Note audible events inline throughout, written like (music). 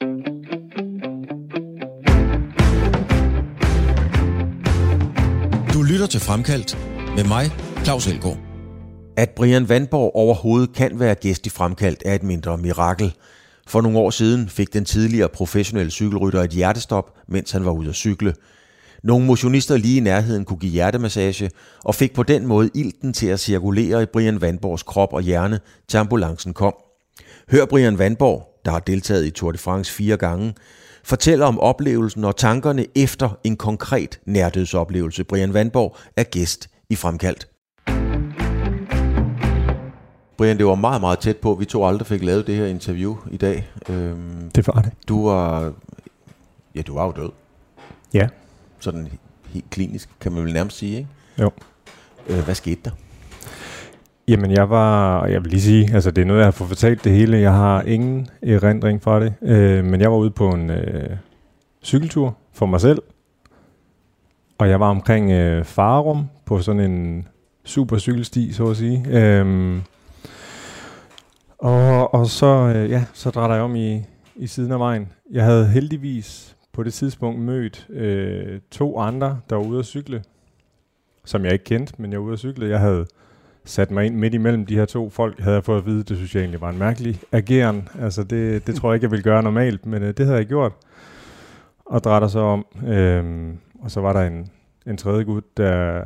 Du lytter til Fremkaldt med mig, Claus Elgaard. At Brian Vandborg overhovedet kan være gæst i Fremkaldt er et mindre mirakel. For nogle år siden fik den tidligere professionelle cykelrytter et hjertestop, mens han var ude at cykle. Nogle motionister lige i nærheden kunne give hjertemassage, og fik på den måde ilten til at cirkulere i Brian Vandborgs krop og hjerne, til ambulancen kom. Hør Brian Vandborg, der har deltaget i Tour de France fire gange, fortæller om oplevelsen og tankerne efter en konkret nærdødsoplevelse. Brian Vandborg er gæst i Fremkaldt. Brian, det var meget, meget tæt på, vi to aldrig fik lavet det her interview i dag. Øhm, Det var det. du var, ja, du var jo død. Ja. Sådan helt klinisk, kan man vel nærmest sige, ikke? Jo. Øh, hvad skete der? Jamen, jeg var, jeg vil lige sige, altså det er noget, jeg har fået fortalt det hele. Jeg har ingen erindring fra det. Øh, men jeg var ude på en øh, cykeltur for mig selv. Og jeg var omkring øh, Farum på sådan en super cykelsti, så at sige. Øh, og, og så, øh, ja, så drætter jeg om i, i siden af vejen. Jeg havde heldigvis på det tidspunkt mødt øh, to andre, der var ude at cykle, som jeg ikke kendte, men jeg var ude at cykle. Jeg havde sat mig ind midt imellem de her to folk, havde jeg fået at vide, det synes jeg egentlig var en mærkelig ageren. Altså det, det tror jeg ikke, jeg ville gøre normalt, men øh, det havde jeg gjort. Og drætter så om. Øhm, og så var der en, en tredje gut, der,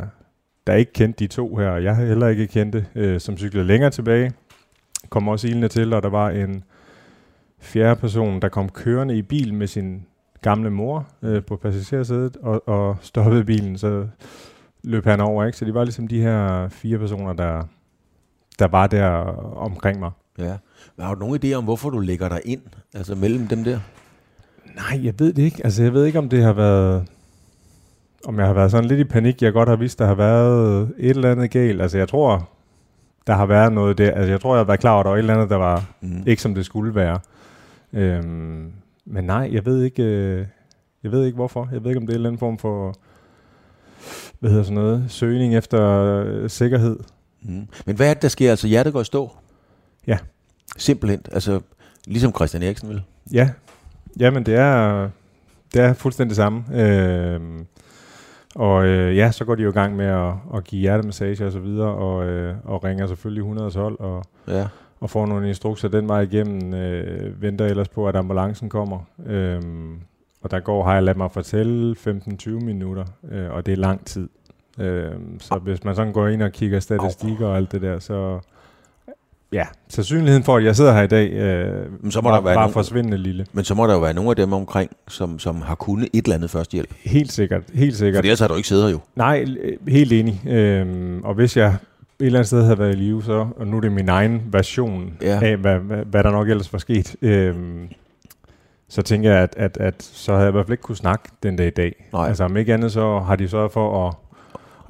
der ikke kendte de to her, og jeg heller ikke kendte, øh, som cyklede længere tilbage. Kom også ilende til, og der var en fjerde person, der kom kørende i bil med sin gamle mor øh, på passagersædet og, og stoppede bilen, så løb han over, ikke? Så det var ligesom de her fire personer, der, der var der omkring mig. Ja. Har du nogen idé om, hvorfor du lægger dig ind, altså mellem dem der? Nej, jeg ved det ikke. Altså, jeg ved ikke, om det har været... Om jeg har været sådan lidt i panik. Jeg godt har vidst, der har været et eller andet galt. Altså, jeg tror, der har været noget der. Altså, jeg tror, jeg har været klar over, at der var et eller andet, der var Mm. ikke, som det skulle være. Øhm, men nej, jeg ved ikke... Øh, jeg ved ikke, hvorfor. Jeg ved ikke, om det er en eller anden form for... Hvad hedder sådan noget? Søgning efter øh, sikkerhed. Mm. Men hvad er det, der sker? Altså hjertet går i stå? Ja. Simpelthen. Altså, ligesom Christian Eriksen vil. Ja, jamen det er, det er fuldstændig det samme. Øhm, og øh, ja, så går de jo i gang med at, at give hjertemassage og så videre, og, øh, og ringer selvfølgelig 112 og, Ja. og får nogle instrukser den vej igennem. Øh, venter ellers på, at ambulancen kommer. Øhm, og der går, har jeg ladet mig fortælle, 15-20 minutter, øh, og det er lang tid. Øhm, så hvis man sådan går ind og kigger statistikker og alt det der, så ja, sandsynligheden for, at jeg sidder her i dag, øh, Men så må var, der være var nogen- forsvindende lille. Men så må der jo være nogle af dem omkring, som, som har kunnet et eller andet førstehjælp. Helt sikkert, helt For sikkert. ellers har du ikke siddet her jo. Nej, øh, helt enig. Øhm, og hvis jeg et eller andet sted havde været i live, så, og nu er det min egen version Ja. af, hvad, hvad, hvad der nok ellers var sket, øhm, så tænker jeg, at, at, at så havde jeg i hvert fald ikke kunne snakke den dag i dag. Nej. Altså om ikke andet, så har de sørget for at,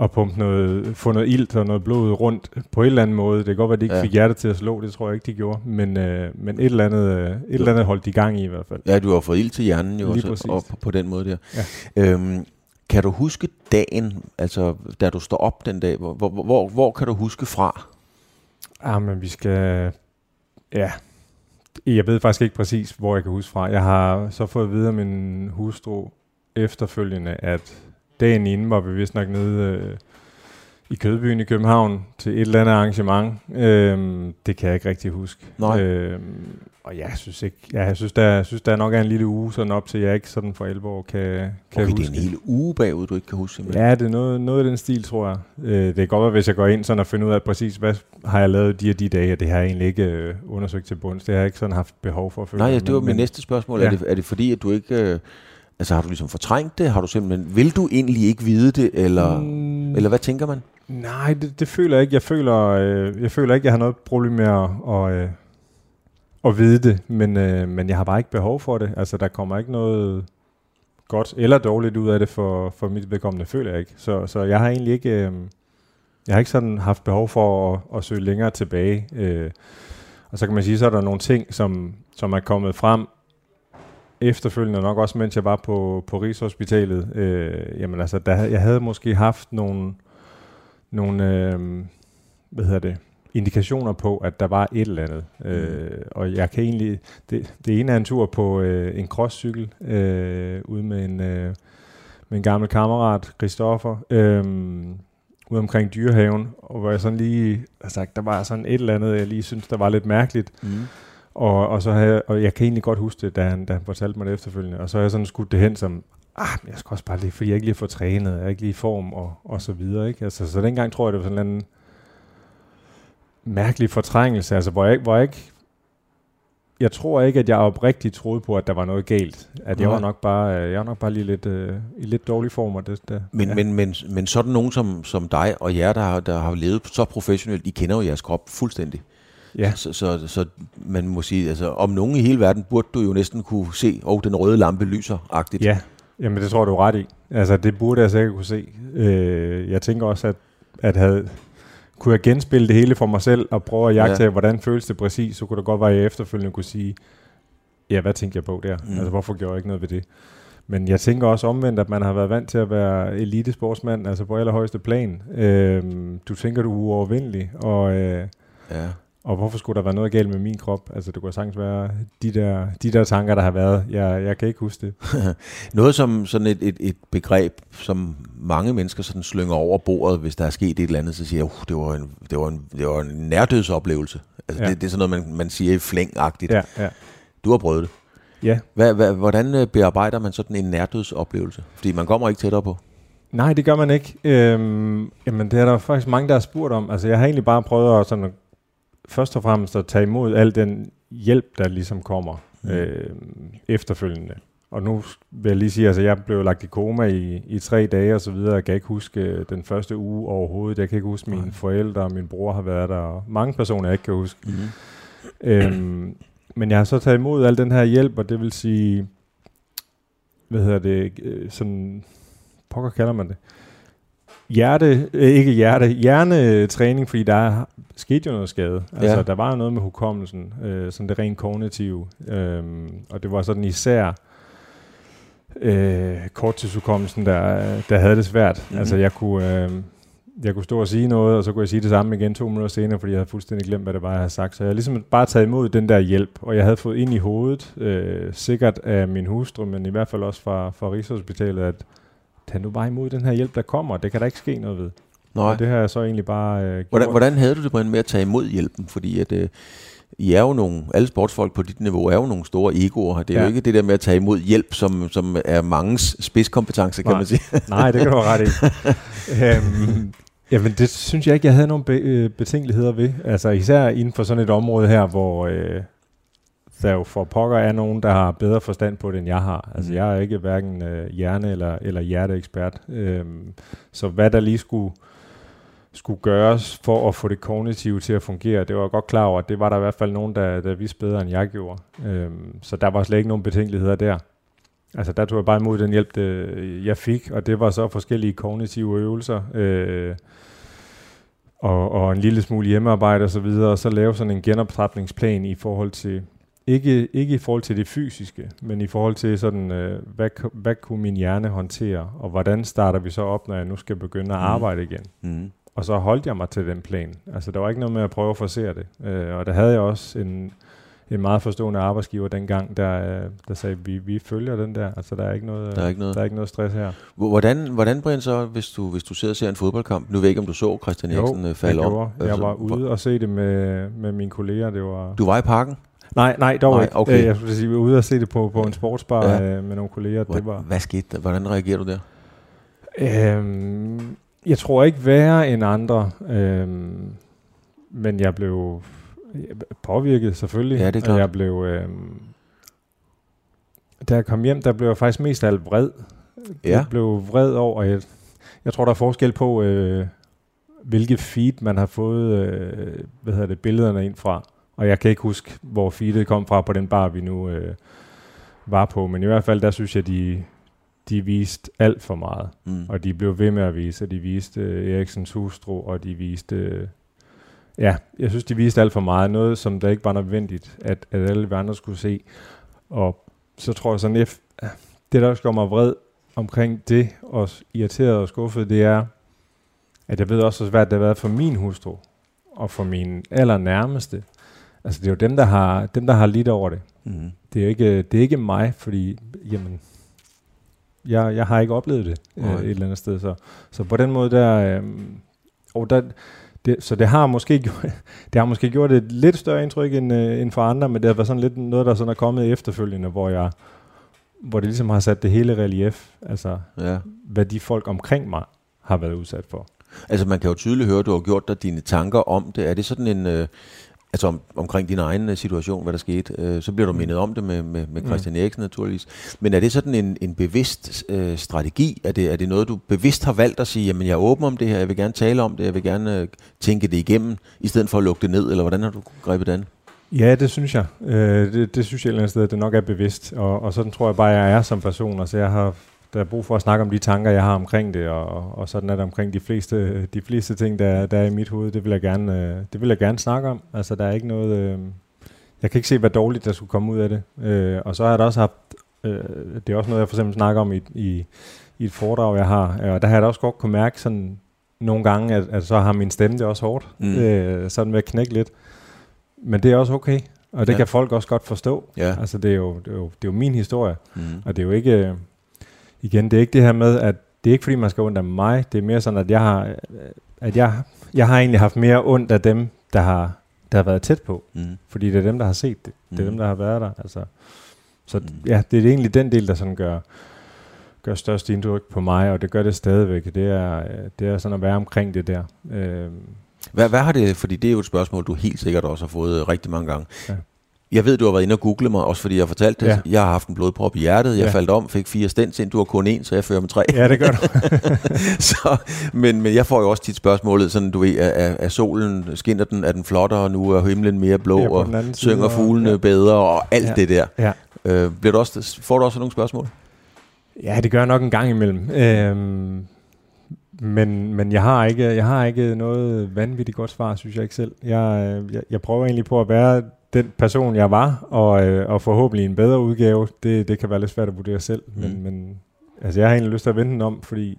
at pumpe noget, få noget ilt og noget blod rundt på en eller anden måde. Det kan godt være, at de ikke Ja. fik hjertet til at slå, det tror jeg ikke, de gjorde. Men, øh, men et, eller andet, øh, et eller andet holdt de gang i i hvert fald. Ja, du har fået ild til hjernen jo, Lige også, og på, på den måde der. Ja. Øhm, kan du huske dagen, altså da du står op den dag, hvor, hvor, hvor, hvor kan du huske fra? Ah, men vi skal... Ja, jeg ved faktisk ikke præcis, hvor jeg kan huske fra. Jeg har så fået at vide af min hustru efterfølgende, at dagen inden var vi vist nok nede øh, i Kødbyen i København til et eller andet arrangement. Øhm, det kan jeg ikke rigtig huske. Nej. Øhm, og jeg synes ikke, ja, jeg synes, der, jeg synes, der nok er en lille uge sådan op til, jeg ikke sådan for alvor kan, kan Okay, huske. det er en hel uge bagud, du ikke kan huske simpelthen. Ja, det er noget, noget af den stil, tror jeg. Øh, det kan godt være, hvis jeg går ind sådan og finder ud af præcis, hvad har jeg lavet de og de dage, og det har jeg egentlig ikke øh, undersøgt til bunds. Det har jeg ikke sådan haft behov for at føle. Nej, ja, det var mit næste spørgsmål. Ja. Er, det, er det fordi, at du ikke... Øh, altså har du ligesom fortrængt det? Har du simpelthen... Vil du egentlig ikke vide det, eller, mm. Eller hvad tænker man? Nej, det, det føler jeg ikke. Jeg føler, øh, jeg føler ikke, jeg har noget problem med at, og, øh, at vide det, men, øh, men jeg har bare ikke behov for det. Altså, der kommer ikke noget godt eller dårligt ud af det for, for mit vedkommende, føler jeg ikke. Så, så jeg har egentlig ikke, øh, jeg har ikke sådan haft behov for at, at søge længere tilbage. Øh, og så kan man sige, så er der nogle ting, som, som er kommet frem efterfølgende nok også, mens jeg var på, på Rigshospitalet. Øh, jamen altså, der, jeg havde måske haft nogle, nogle øh, hvad hedder det, indikationer på, at der var et eller andet. Mm. Øh, og jeg kan egentlig... Det, det ene er en tur på øh, en crosscykel øh, ude med en, øh, med en gammel kammerat, Christoffer, øh, ude omkring dyrehaven, og hvor jeg sådan lige har sagt, der var sådan et eller andet, jeg lige synes, der var lidt mærkeligt. Mm. Og, og, så havde, og jeg kan egentlig godt huske det, da han, da han fortalte mig det efterfølgende. Og så har jeg sådan skudt det hen som, ah, jeg skal også bare lige, fordi jeg ikke lige får trænet, jeg er ikke lige i form, og, og så videre. Ikke? Altså, så dengang tror jeg, det var sådan en anden mærkelig fortrængelse, altså, hvor jeg, hvor jeg ikke jeg tror ikke, at jeg oprigtigt troede på, at der var noget galt. At jeg var nok bare, øh, jeg var nok bare lige lidt, uh, i lidt dårlig form. Og det, det, men, ja. men, men, men sådan nogen som, som dig og jer, der der har levet så professionelt, I kender jo jeres krop fuldstændig. Ja. Så, så, så man må sige, altså om nogen i hele verden, burde du jo næsten kunne se, at oh, den røde lampe lyser-agtigt. Ja, Jamen det tror du ret i. Altså det burde jeg sikkert kunne se. Øh, jeg tænker også, at, at havde, kunne jeg genspille det hele for mig selv, og prøve at jagte, ja. hvordan føles det præcis, så kunne det godt være, at jeg efterfølgende kunne sige, ja, hvad tænkte jeg på der? Mm. Altså, hvorfor gjorde jeg ikke noget ved det? Men jeg tænker også omvendt, at man har været vant til at være elitesportsmand, altså på allerhøjeste plan. Øh, du tænker, du er uovervindelig, og, øh, ja. Og hvorfor skulle der være noget galt med min krop? Altså, det kunne sagtens være de der, de der tanker, der har været. Jeg, jeg kan ikke huske det. (laughs) noget som sådan et, et, et begreb, som mange mennesker sådan slynger over bordet, hvis der er sket et eller andet, så siger jeg, uh, det, var en, det, var en, det var en nærdødsoplevelse. Altså, ja. det, det er sådan noget, man, man siger i flængagtigt. Ja, ja. Du har prøvet det. Ja. Hva, hva, hvordan øh, bearbejder man sådan en nærdødsoplevelse? Fordi man kommer ikke tættere på. Nej, det gør man ikke. Øhm, jamen, det er der faktisk mange, der har spurgt om. Altså, jeg har egentlig bare prøvet at sådan først og fremmest at tage imod al den hjælp, der ligesom kommer mm. øh, efterfølgende. Og nu vil jeg lige sige, at altså, jeg blev lagt i koma i, i tre dage og så videre. Jeg kan ikke huske øh, den første uge overhovedet. Jeg kan ikke huske, mine forældre og min bror har været der. Og mange personer, jeg ikke kan huske. Mm. Øhm, men jeg har så taget imod al den her hjælp, og det vil sige, hvad hedder det, øh, sådan, pokker kalder man det, hjerte, øh, ikke hjerte, hjernetræning, fordi der skete jo noget skade. Altså, ja. der var jo noget med hukommelsen, øh, sådan det rent kognitive. Øh, og det var sådan især øh, korttidshukommelsen, der, der havde det svært. Mm-hmm. Altså, jeg kunne... Øh, jeg kunne stå og sige noget, og så kunne jeg sige det samme igen to minutter senere, fordi jeg havde fuldstændig glemt, hvad det var, jeg havde sagt. Så jeg havde ligesom bare taget imod den der hjælp, og jeg havde fået ind i hovedet, øh, sikkert af min hustru, men i hvert fald også fra, fra Rigshospitalet, at tag nu bare imod den her hjælp, der kommer. Det kan der ikke ske noget ved. Nej. Og det har jeg så egentlig bare øh, hvordan, hvordan havde du det, Brian, med at tage imod hjælpen? Fordi at, øh, I er jo nogle, alle sportsfolk på dit niveau er jo nogle store egoer. Det er ja. jo ikke det der med at tage imod hjælp, som, som er mangens spidskompetence, kan Nej. man sige. (laughs) Nej, det kan du have ret i. øhm, jamen, det synes jeg ikke, jeg havde nogle be- øh, betænkeligheder ved. Altså især inden for sådan et område her, hvor... Øh, der jo for pokker er nogen, der har bedre forstand på det, end jeg har. Altså, mm. jeg er ikke hverken øh, hjerne- eller, eller hjerteekspert. Øhm, så hvad der lige skulle, skulle gøres for at få det kognitive til at fungere, det var jeg godt klar over, at det var der i hvert fald nogen, der, der vidste bedre, end jeg gjorde. Øhm, så der var slet ikke nogen betænkeligheder der. Altså, der tog jeg bare imod den hjælp, det, jeg fik, og det var så forskellige kognitive øvelser. Øh, og, og en lille smule hjemmearbejde og så videre, og så lave sådan en genoptrætningsplan i forhold til, ikke, ikke i forhold til det fysiske, men i forhold til sådan, øh, hvad, hvad kunne min hjerne håndtere, og hvordan starter vi så op, når jeg nu skal begynde at mm. arbejde igen. Mm. Og så holdt jeg mig til den plan. Altså, der var ikke noget med at prøve at forsere det. Øh, og der havde jeg også en, en meget forstående arbejdsgiver dengang, der, der sagde, vi, vi følger den der. Altså, der er ikke noget, der er ikke noget, der er ikke noget stress her. Hvordan, hvordan Brian, så, hvis du, hvis du sidder og ser en fodboldkamp, nu ved jeg ikke, om du så Christian Eriksen øh, falde op? jeg, jeg var ude og se det med, med mine kolleger. Det var, du var i parken? Nej, nej, dog nej, ikke. Okay. Øh, jeg skulle sige, vi var ude og se det på, på en sportsbar ja. øh, med nogle kolleger. Hvad, det var, hvad skete der? Hvordan reagerer du der? Øhm, jeg tror ikke værre end andre, øhm, men jeg blev påvirket selvfølgelig. Ja, det er klart. Og jeg blev, øhm, da jeg kom hjem, der blev jeg faktisk mest af alt vred. Ja. Jeg blev vred over, jeg, jeg tror, der er forskel på, øh, hvilket feed man har fået øh, hvad hedder det, billederne ind fra. Og jeg kan ikke huske, hvor feedet kom fra på den bar, vi nu øh, var på. Men i hvert fald, der synes jeg, de, de viste alt for meget. Mm. Og de blev ved med at vise. De viste øh, Eriksens hustru, og de viste... Øh, ja, jeg synes, de viste alt for meget. Noget, som der ikke var nødvendigt, at, at alle andre skulle se. Og så tror jeg sådan, at det der også gør mig vred omkring det, og irriteret og skuffet, det er, at jeg ved også, hvor svært det har været for min hustru og for mine allernærmeste, altså det er jo dem, der har, dem, der har lidt over det. Mm. Det er ikke, det er ikke mig, fordi jamen, jeg, jeg har ikke oplevet det øh, et eller andet sted. Så, så på den måde der, øh, og der det, så det har måske (laughs) gjort, det har måske gjort et lidt større indtryk end, øh, end for andre, men det har været sådan lidt noget, der sådan er kommet efterfølgende, hvor jeg hvor det ligesom har sat det hele relief, altså Ja. hvad de folk omkring mig har været udsat for. Altså man kan jo tydeligt høre, at du har gjort dig dine tanker om det. Er det sådan en, øh, altså om, omkring din egen øh, situation, hvad der skete, øh, så bliver du mindet om det med, med, med Christian Eriksen naturligvis. Men er det sådan en, en bevidst øh, strategi? Er det, er det noget, du bevidst har valgt at sige, jamen jeg er åben om det her, jeg vil gerne tale om det, jeg vil gerne øh, tænke det igennem, i stedet for at lukke det ned, eller hvordan har du grebet det an? Ja, det synes jeg. Øh, det, det synes jeg et eller andet sted, at det nok er bevidst. Og, og sådan tror jeg bare, jeg er som person. Altså jeg har der er brug for at snakke om de tanker, jeg har omkring det, og, og sådan er det omkring de fleste, de fleste ting, der, er- der er i mit hoved. Det vil jeg gerne, øh, det vil jeg gerne snakke om. Altså der er ikke noget... Øh, jeg kan ikke se, hvad dårligt der skulle komme ud af det. Øh, og så har jeg da også haft... Øh, det er også noget, jeg for eksempel snakker om i, i, i et foredrag, jeg har. Øh, Og der har jeg da også godt kunne mærke sådan nogle gange, at, at så har min stemme det også hårdt. Mm. Øh, sådan med at knække lidt. Men det er også okay. Og det Ja. ja. kan folk også godt forstå. Ja. Altså det er, jo, det, er jo, det er jo min historie. Mm. Og det er jo ikke, øh, igen, det er ikke det her med, at det er ikke fordi, man skal ondt af mig. Det er mere sådan, at jeg har, øh, at jeg, jeg har egentlig haft mere ondt af dem, der har, der har været tæt på. Mm. Fordi det er dem, der har set det. Det er Mm. dem, der har været der. Altså. Så Mm. ja, det er egentlig den del, der sådan gør, gør størst indtryk på mig, og det gør det stadigvæk. Det er, øh, det er sådan at være omkring det der. Øh, Hvad, hvad har det, fordi det er jo et spørgsmål, du helt sikkert også har fået rigtig mange gange. Ja. Jeg ved, du har været inde og google mig, også fordi jeg har fortalt det. Ja. Jeg har haft en blodprop i hjertet, jeg Ja. faldt om, fik fire stents ind, du har kun en, så jeg fører med tre. ja, det gør du. (laughs) (laughs) så, men, men jeg får jo også tit spørgsmålet, sådan du ved, er, er, solen, skinner den, er den flottere nu, er himlen mere blå, Ja, og synger og- fuglene ja. bedre, og alt Ja. det der. ja. Øh, bliver du også, får du også nogle spørgsmål? Ja, det gør jeg nok en gang imellem. Øhm, men men jeg, har ikke, jeg har ikke noget vanvittigt godt svar, synes jeg ikke selv. Jeg, øh, jeg, jeg prøver egentlig på at være den person, jeg var, og, øh, og forhåbentlig en bedre udgave. Det, det kan være lidt svært at vurdere selv, mm. men, men altså, jeg har egentlig lyst til at vende den om, fordi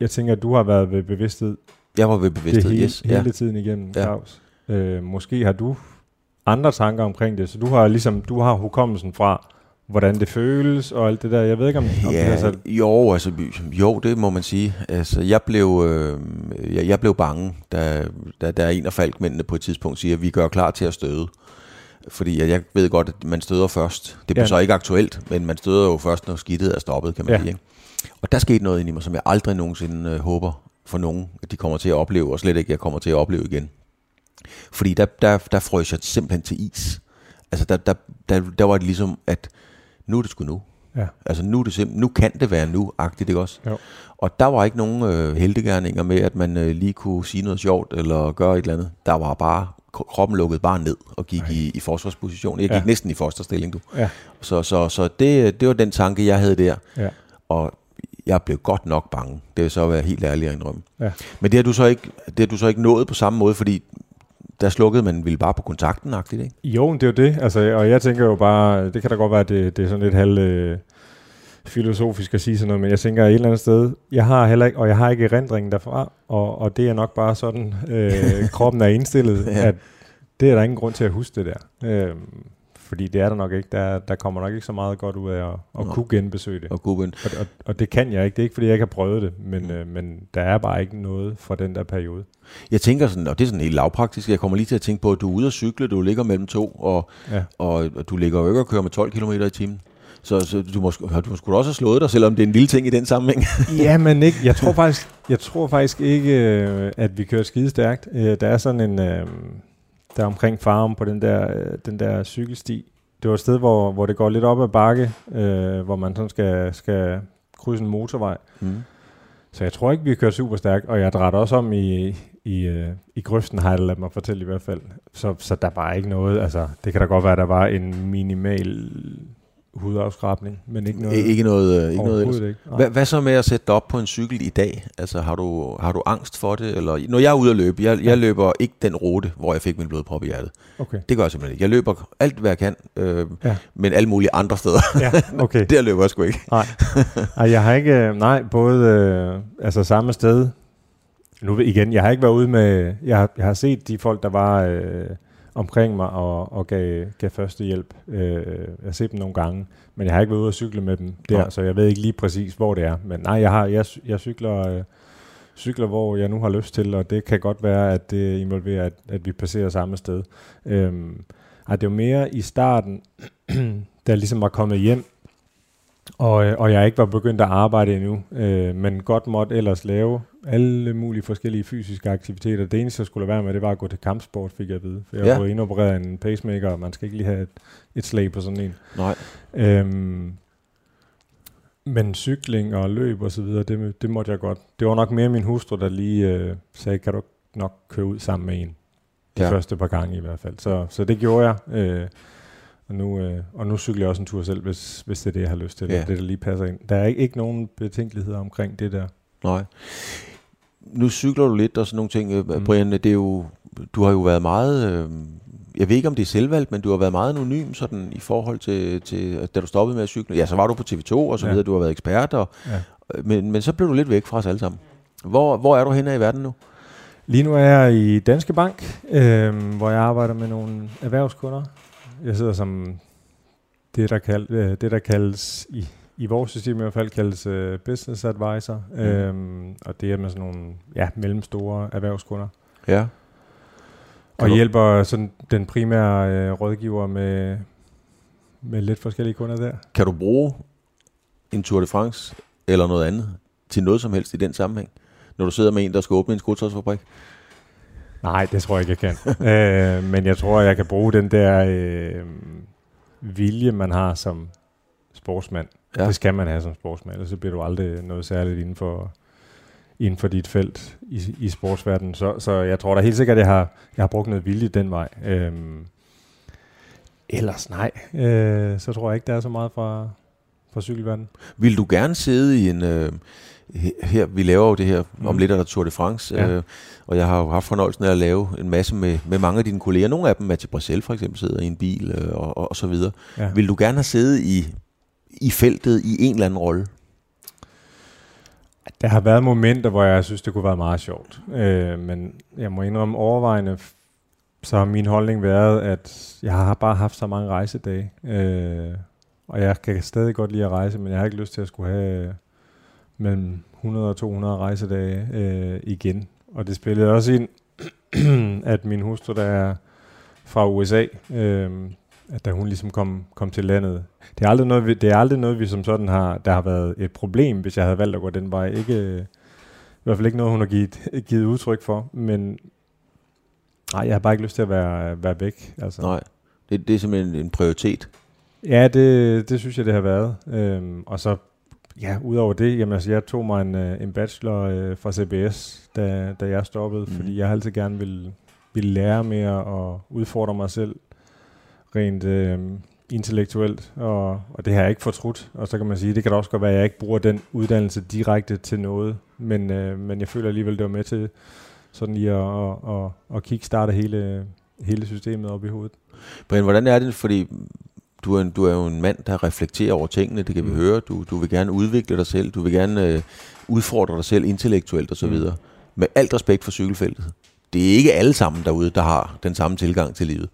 jeg tænker, at du har været ved bevidsthed Jeg var ved bevidsthed, hele, yes. hele Ja. tiden igennem, Ja. Claus. Øh, måske har du andre tanker omkring det, så du har ligesom du har hukommelsen fra, hvordan det føles og alt det der. Jeg ved ikke, om, om det Ja, er så... jo, altså, jo, det må man sige. Altså, jeg blev, øh, jeg, jeg blev bange, da, da, da en af falkmændene på et tidspunkt siger, at vi gør klar til at støde. Fordi at jeg ved godt, at man støder først. Det bliver Ja. så ikke aktuelt, men man støder jo først, når skidtet er stoppet, kan man Ja. sige. Ikke? Og der skete noget inde i mig, som jeg aldrig nogensinde øh, håber for nogen, at de kommer til at opleve, og slet ikke, jeg kommer til at opleve igen. Fordi der, der, der frøs jeg simpelthen til is. Altså, der, der, der, der var det ligesom, at nu er det sgu nu. Ja. Altså nu, er det simp- nu kan det være nu-agtigt, ikke også? Jo. Og der var ikke nogen øh, heldegærninger med, at man øh, lige kunne sige noget sjovt eller gøre et eller andet. Der var bare, kroppen lukkede bare ned og gik i, i forsvarsposition. Jeg gik ja. næsten i fosterstilling, du. Ja. Så, så, så det, det var den tanke, jeg havde der. Ja. Og jeg blev godt nok bange. Det vil så være helt ærlig at indrømme. Ja. Men det har, du så ikke, det har du så ikke nået på samme måde, fordi der slukkede man ville bare på kontakten, ikke? Jo, det er jo det. Altså, og jeg tænker jo bare, det kan da godt være, at det, det er sådan lidt halv øh, filosofisk at sige sådan noget, men jeg tænker et eller andet sted, jeg har heller ikke, og jeg har ikke erindringen derfra, og, og det er nok bare sådan, øh, (laughs) kroppen er indstillet, ja. at det er der ingen grund til at huske det der. Øh, fordi det er der nok ikke. Der, der kommer nok ikke så meget godt ud af at, at Nå. kunne genbesøge det. Og Guben. Og, og, og det kan jeg ikke. Det er ikke, fordi jeg ikke har prøvet det, men, øh, men der er bare ikke noget fra den der periode. Jeg tænker sådan, og det er sådan helt lavpraktisk, jeg kommer lige til at tænke på, at du er ude at cykle, du ligger mellem to, og, Ja. og, og du ligger jo ikke og kører med 12 km i timen. Så, så du, må, du må sgu også have slået dig, selvom det er en lille ting i den sammenhæng. (laughs) Ja, men ikke. Jeg tror (laughs) faktisk, jeg tror faktisk ikke, øh, at vi kører skide stærkt. Øh, Der er sådan en, øh, der er omkring farm på den der, øh, den der cykelsti. Det var et sted, hvor, hvor det går lidt op ad bakke, øh, hvor man sådan skal, skal krydse en motorvej. Mm. Så jeg tror ikke, vi kører super stærkt, og jeg drætter også om i, i, øh, i grøften, har jeg ladet mig fortælle i hvert fald. Så, så der var ikke noget, altså det kan da godt være, der var en minimal hudafskrabning, men ikke noget, Ikke noget, øh, ikke noget ellers. ikke. Nej. Hvad, hvad så med at sætte dig op på en cykel i dag? Altså har du, har du angst for det? Eller, når jeg er ude at løbe, jeg, jeg løber ikke den rute, hvor jeg fik min blodprop i hjertet. Okay. Det gør jeg simpelthen ikke. Jeg løber alt, hvad jeg kan, øh, Ja. men alle mulige andre steder. Ja, okay. (laughs) Der løber jeg sgu ikke. Nej. Ej, jeg har ikke, øh, nej, både øh, altså samme sted, nu igen, jeg har ikke været ude med, jeg har, jeg har set de folk, der var øh, omkring mig og, og gav, gav første hjælp. Øh, jeg har set dem nogle gange, men jeg har ikke været ude og cykle med dem der, nej. så jeg ved ikke lige præcis, hvor det er. Men nej, jeg, har, jeg, jeg cykler, øh, cykler, hvor jeg nu har lyst til, og det kan godt være, at det involverer, at, at vi passerer samme sted. Øh, ej, det var mere i starten, (clears throat) da jeg ligesom var kommet hjem, og, øh, og jeg ikke var begyndt at arbejde endnu, øh, men godt måtte ellers lave alle mulige forskellige fysiske aktiviteter. Det eneste, jeg skulle være med, det var at gå til kampsport, fik jeg at vide. For jeg ja. var indopereret en pacemaker, og man skal ikke lige have et, et slag på sådan en. Nej. Øhm, men cykling og løb og så videre, det, det måtte jeg godt. Det var nok mere min hustru, der lige øh, sagde, kan du nok køre ud sammen med en? De ja. første par gange i hvert fald. Så, så det gjorde jeg. Øh, og nu, øh, og nu cykler jeg også en tur selv, hvis, hvis det er det, jeg har lyst til. Ja. Det, der lige passer ind. Der er ikke, ikke nogen betænkeligheder omkring det der. Nej. Nu cykler du lidt og sådan nogle ting. Øh, mm. Brian, det er jo, du har jo været meget... Øh, jeg ved ikke, om det er selvvalgt, men du har været meget anonym sådan, i forhold til, til, da du stoppede med at cykle. Ja, så var du på TV2 og så ja. videre, du har været ekspert, og, ja. men, men så blev du lidt væk fra os alle sammen. Hvor, hvor er du henne i verden nu? Lige nu er jeg i Danske Bank, øh, hvor jeg arbejder med nogle erhvervskunder. Jeg sidder som det, der, kald, øh, det, der kaldes i, i vores system i hvert fald kaldes uh, business advisor, mm. øhm, og det er med sådan nogle ja, mellemstore erhvervskunder. Ja. Kan og du? hjælper sådan den primære øh, rådgiver med, med lidt forskellige kunder der. Kan du bruge en Tour de France eller noget andet til noget som helst i den sammenhæng, når du sidder med en, der skal åbne en skotøjsfabrik? Nej, det tror jeg ikke, jeg kan. (laughs) øh, men jeg tror, jeg kan bruge den der øh, vilje, man har som sportsmand. Ja. Det skal man have som sportsmand, ellers så bliver du aldrig noget særligt inden for, inden for dit felt i, i sportsverdenen. Så, så jeg tror da helt sikkert, at jeg har, jeg har brugt noget vilje den vej. Øhm, ellers nej, øh, så tror jeg ikke, der er så meget fra, fra cykelverdenen. Vil du gerne sidde i en... Øh, her, vi laver jo det her, mm. om lidt er der Tour de France, ja. øh, og jeg har jo haft fornøjelsen af at lave en masse med, med mange af dine kolleger. Nogle af dem, Mathieu Bracel for eksempel, sidder i en bil øh, og, og, og så videre. Ja. Vil du gerne have siddet i, i feltet i en eller anden rolle? Der har været momenter, hvor jeg synes, det kunne være meget sjovt. Øh, men jeg må indrømme overvejende, så har min holdning været, at jeg har bare haft så mange rejsedage. Øh, og jeg kan stadig godt lide at rejse, men jeg har ikke lyst til at skulle have øh, mellem 100 og 200 rejsedage øh, igen. Og det spillede også ind, (clears throat) at min hustru, der er fra USA, øh, at da hun ligesom kom, kom til landet. Det er, aldrig noget, vi, det er aldrig noget, vi som sådan har, der har været et problem, hvis jeg havde valgt at gå den vej. Ikke, I hvert fald ikke noget, hun har givet, (laughs) givet udtryk for, men nej, jeg har bare ikke lyst til at være, være væk. Altså. Nej, det, det er simpelthen en prioritet. Ja, det, det synes jeg, det har været. Øhm, og så, ja, udover det, jamen altså, jeg tog mig en, øh, en bachelor øh, fra CBS, da, da jeg stoppede, mm. fordi jeg altid gerne ville, ville lære mere og udfordre mig selv rent øh, intellektuelt, og, og det har jeg ikke fortrudt. Og så kan man sige, det kan da også godt være, at jeg ikke bruger den uddannelse direkte til noget, men, øh, men jeg føler alligevel, det var med til sådan lige at, at, at, at kickstarte hele, hele systemet op i hovedet. Brian, hvordan er det, fordi du er, en, du er jo en mand, der reflekterer over tingene, det kan vi mm. høre. Du, du vil gerne udvikle dig selv, du vil gerne øh, udfordre dig selv intellektuelt osv. Mm. Med alt respekt for cykelfeltet det er ikke alle sammen derude, der har den samme tilgang til livet.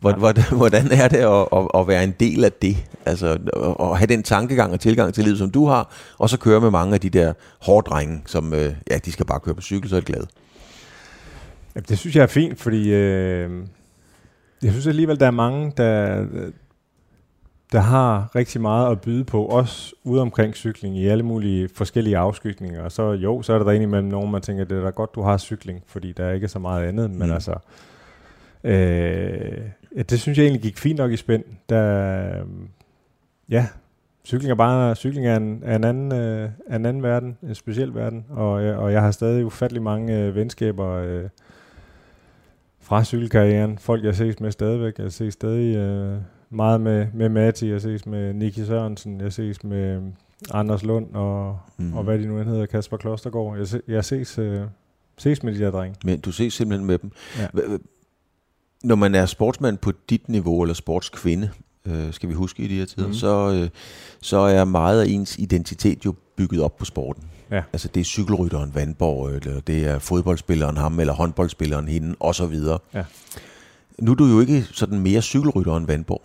(laughs) Hvordan, er det at, at, at være en del af det? Altså at have den tankegang og tilgang til livet, som du har, og så køre med mange af de der hårddrenge, som øh, ja, de skal bare køre på cykel, så er de glade. Det synes jeg er fint, fordi øh, jeg synes alligevel, der er mange, der, der har rigtig meget at byde på, også ude omkring cykling i alle mulige forskellige afskygninger. Og så jo, så er der der imellem nogen, man tænker, det er da godt, du har cykling, fordi der er ikke så meget andet. Men mm. altså, øh, det synes jeg egentlig gik fint nok i spænd. Der, ja, cykling er bare cykling er en, er en, anden, øh, en anden verden, en speciel verden. Og, og jeg har stadig ufattelig mange øh, venskaber øh, fra cykelkarrieren. Folk, jeg ses med stadigvæk. Jeg ses stadig... Øh, meget med, med Mati, jeg ses med Niki Sørensen, jeg ses med Anders Lund og, mm. og hvad de nu hedder, Kasper Klostergaard. Jeg, se, jeg ses, øh, ses med de der drenge. Men du ses simpelthen med dem. Ja. Når man er sportsmand på dit niveau, eller sportskvinde, øh, skal vi huske i de her tider, mm. så, øh, så er meget af ens identitet jo bygget op på sporten. Ja. Altså det er cykelrytteren Vandborg, eller det er fodboldspilleren ham, eller håndboldspilleren hende, osv. Ja. Nu er du jo ikke sådan mere cykelrytter end Vandborg.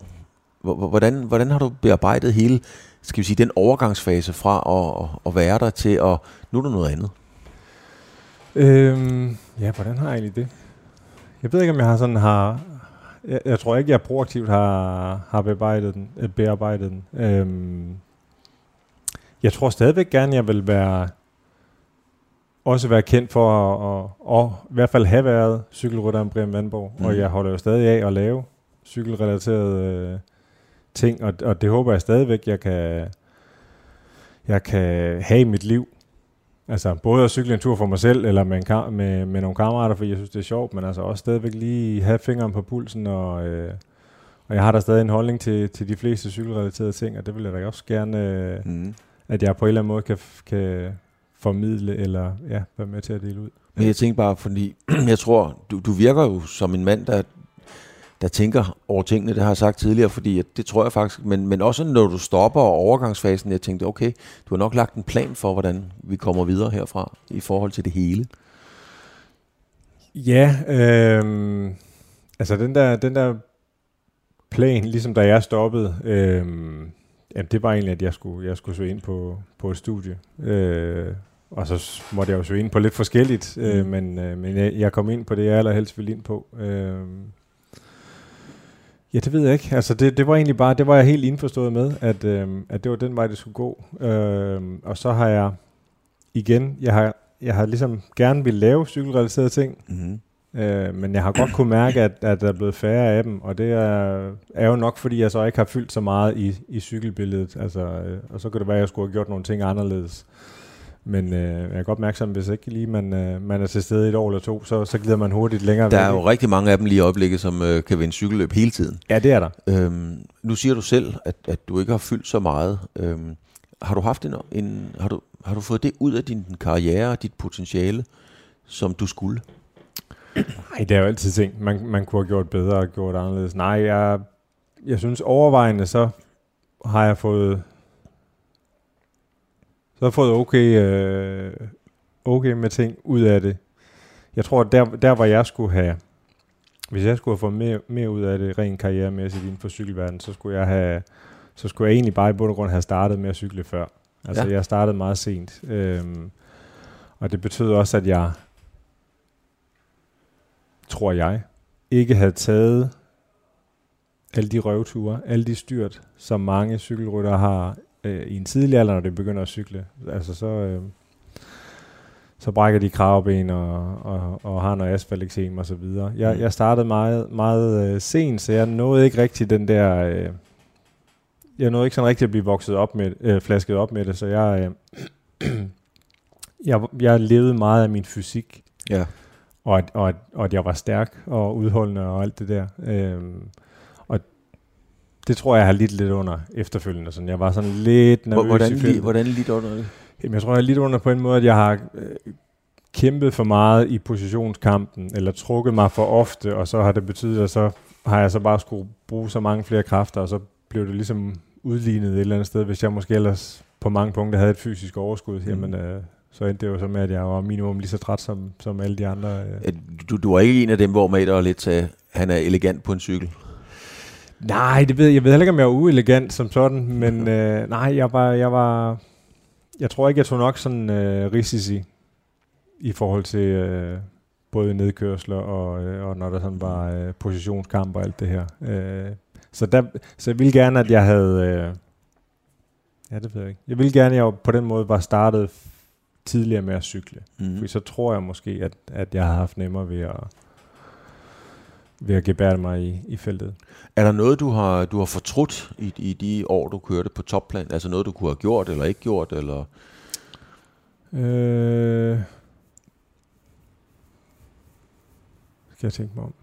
Hvordan, hvordan har du bearbejdet hele, skal vi sige, den overgangsfase fra at, at være der til at, nu er der noget andet? Øhm, ja, hvordan har jeg egentlig det? Jeg ved ikke, om jeg har sådan har... Jeg, jeg tror ikke, jeg proaktivt har, har bearbejdet den. Øh, bearbejdet den. Øhm, jeg tror stadigvæk gerne, jeg vil være også være kendt for at, at, at, at i hvert fald have været cykelrytteren Brian Vandborg, mm. og jeg holder jo stadig af at lave cykelrelaterede øh, ting, og, og det håber jeg stadigvæk, jeg kan, jeg kan have i mit liv. Altså både at cykle en tur for mig selv, eller med, en kar- med, med nogle kammerater, fordi jeg synes, det er sjovt, men altså også stadigvæk lige have fingeren på pulsen, og, øh, og jeg har da stadig en holdning til, til de fleste cykelrelaterede ting, og det vil jeg da også gerne, øh, mm. at jeg på en eller anden måde kan, kan formidle, eller ja, være med til at dele ud. Men jeg tænker bare, fordi (clears throat) jeg tror, du, du virker jo som en mand, der, der tænker over tingene, det har jeg sagt tidligere, fordi at det tror jeg faktisk, men, men også når du stopper overgangsfasen, jeg tænkte, okay, du har nok lagt en plan for, hvordan vi kommer videre herfra i forhold til det hele. Ja, øh, altså den der, den der plan, ligesom da jeg stoppede, øh, jamen det var egentlig, at jeg skulle, jeg skulle søge ind på, på et studie. Øh, og så måtte jeg jo søge ind på lidt forskelligt, øh, mm. men, øh, men jeg, jeg kom ind på det, jeg allerhelst ville ind på. Øh, Ja, det ved jeg ikke. Altså det, det var egentlig bare, det var jeg helt indforstået med, at, øh, at det var den vej, det skulle gå. Øh, og så har jeg igen, jeg har, jeg har ligesom gerne vil lave cykelrelaterede ting, mm-hmm. øh, men jeg har godt kunne mærke, at, at der er blevet færre af dem, og det er, er jo nok, fordi jeg så ikke har fyldt så meget i, i cykelbilledet. Altså, øh, og så kan det være, at jeg skulle have gjort nogle ting anderledes. Men øh, jeg er godt opmærksom, hvis ikke lige man, øh, man er til stede et år eller to, så, så glider man hurtigt længere Der væk. er jo rigtig mange af dem lige i øjeblikket, som øh, kan vinde cykelløb hele tiden. Ja, det er der. Øhm, nu siger du selv, at, at du ikke har fyldt så meget. Øhm, har du haft en, en har, du, har du fået det ud af din karriere og dit potentiale, som du skulle? Nej, det er jo altid ting, man, man kunne have gjort bedre og gjort anderledes. Nej, jeg, jeg synes overvejende, så har jeg fået så har jeg fået okay, øh, okay med ting ud af det. Jeg tror, der, der hvor jeg skulle have, hvis jeg skulle have fået mere, mere ud af det rent karrieremæssigt inden for cykelverdenen, så skulle jeg have, så skulle jeg egentlig bare i bund og grund have startet med at cykle før. Altså ja. jeg startede meget sent. Øhm, og det betød også, at jeg, tror jeg, ikke havde taget alle de røvture, alle de styrt, som mange cykelrytter har øh, i en tidlig alder, når det begynder at cykle. Altså så, øh, så brækker de kravben og, og, og har noget asfalteksem og så videre. Jeg, mm. jeg startede meget, meget øh, sent, så jeg nåede ikke rigtig den der... Øh, jeg nåede ikke sådan rigtig at blive vokset op med, øh, flasket op med det, så jeg, øh, (clears throat) jeg, jeg levede meget af min fysik. Ja. Og, at, og, at, og at jeg var stærk og udholdende og alt det der. Øh, det tror jeg, har lidt lidt under efterfølgende. Sådan. Jeg var sådan lidt nervøs hvordan, i Hvordan lidt under det? Jamen, jeg tror, jeg er lidt under på en måde, at jeg har øh, kæmpet for meget i positionskampen, eller trukket mig for ofte, og så har det betydet, at så har jeg så bare skulle bruge så mange flere kræfter, og så blev det ligesom udlignet et eller andet sted, hvis jeg måske ellers på mange punkter havde et fysisk overskud, mm. jamen øh, så endte det jo så med, at jeg var minimum lige så træt som, som alle de andre. Øh. Du, du var ikke en af dem, hvor Mader lidt sagde, han er elegant på en cykel? Nej, det ved jeg. Jeg ved heller ikke, om jeg er uelegant som sådan, men øh, nej, jeg var, jeg var, jeg tror ikke, jeg tog nok sådan øh, risici i forhold til øh, både nedkørsler og, øh, og når der sådan var øh, positionskamp og alt det her. Øh, så, der, så jeg ville gerne, at jeg havde, øh, ja det ved jeg ikke, jeg ville gerne, at jeg på den måde var startet tidligere med at cykle. Mm. For så tror jeg måske, at, at jeg har haft nemmere ved at, ved at gebære mig i, i feltet. Er der noget, du har, du har fortrudt i, i de år, du kørte på topplan? Altså noget, du kunne have gjort eller ikke gjort? Eller? Øh, skal jeg tænke mig om.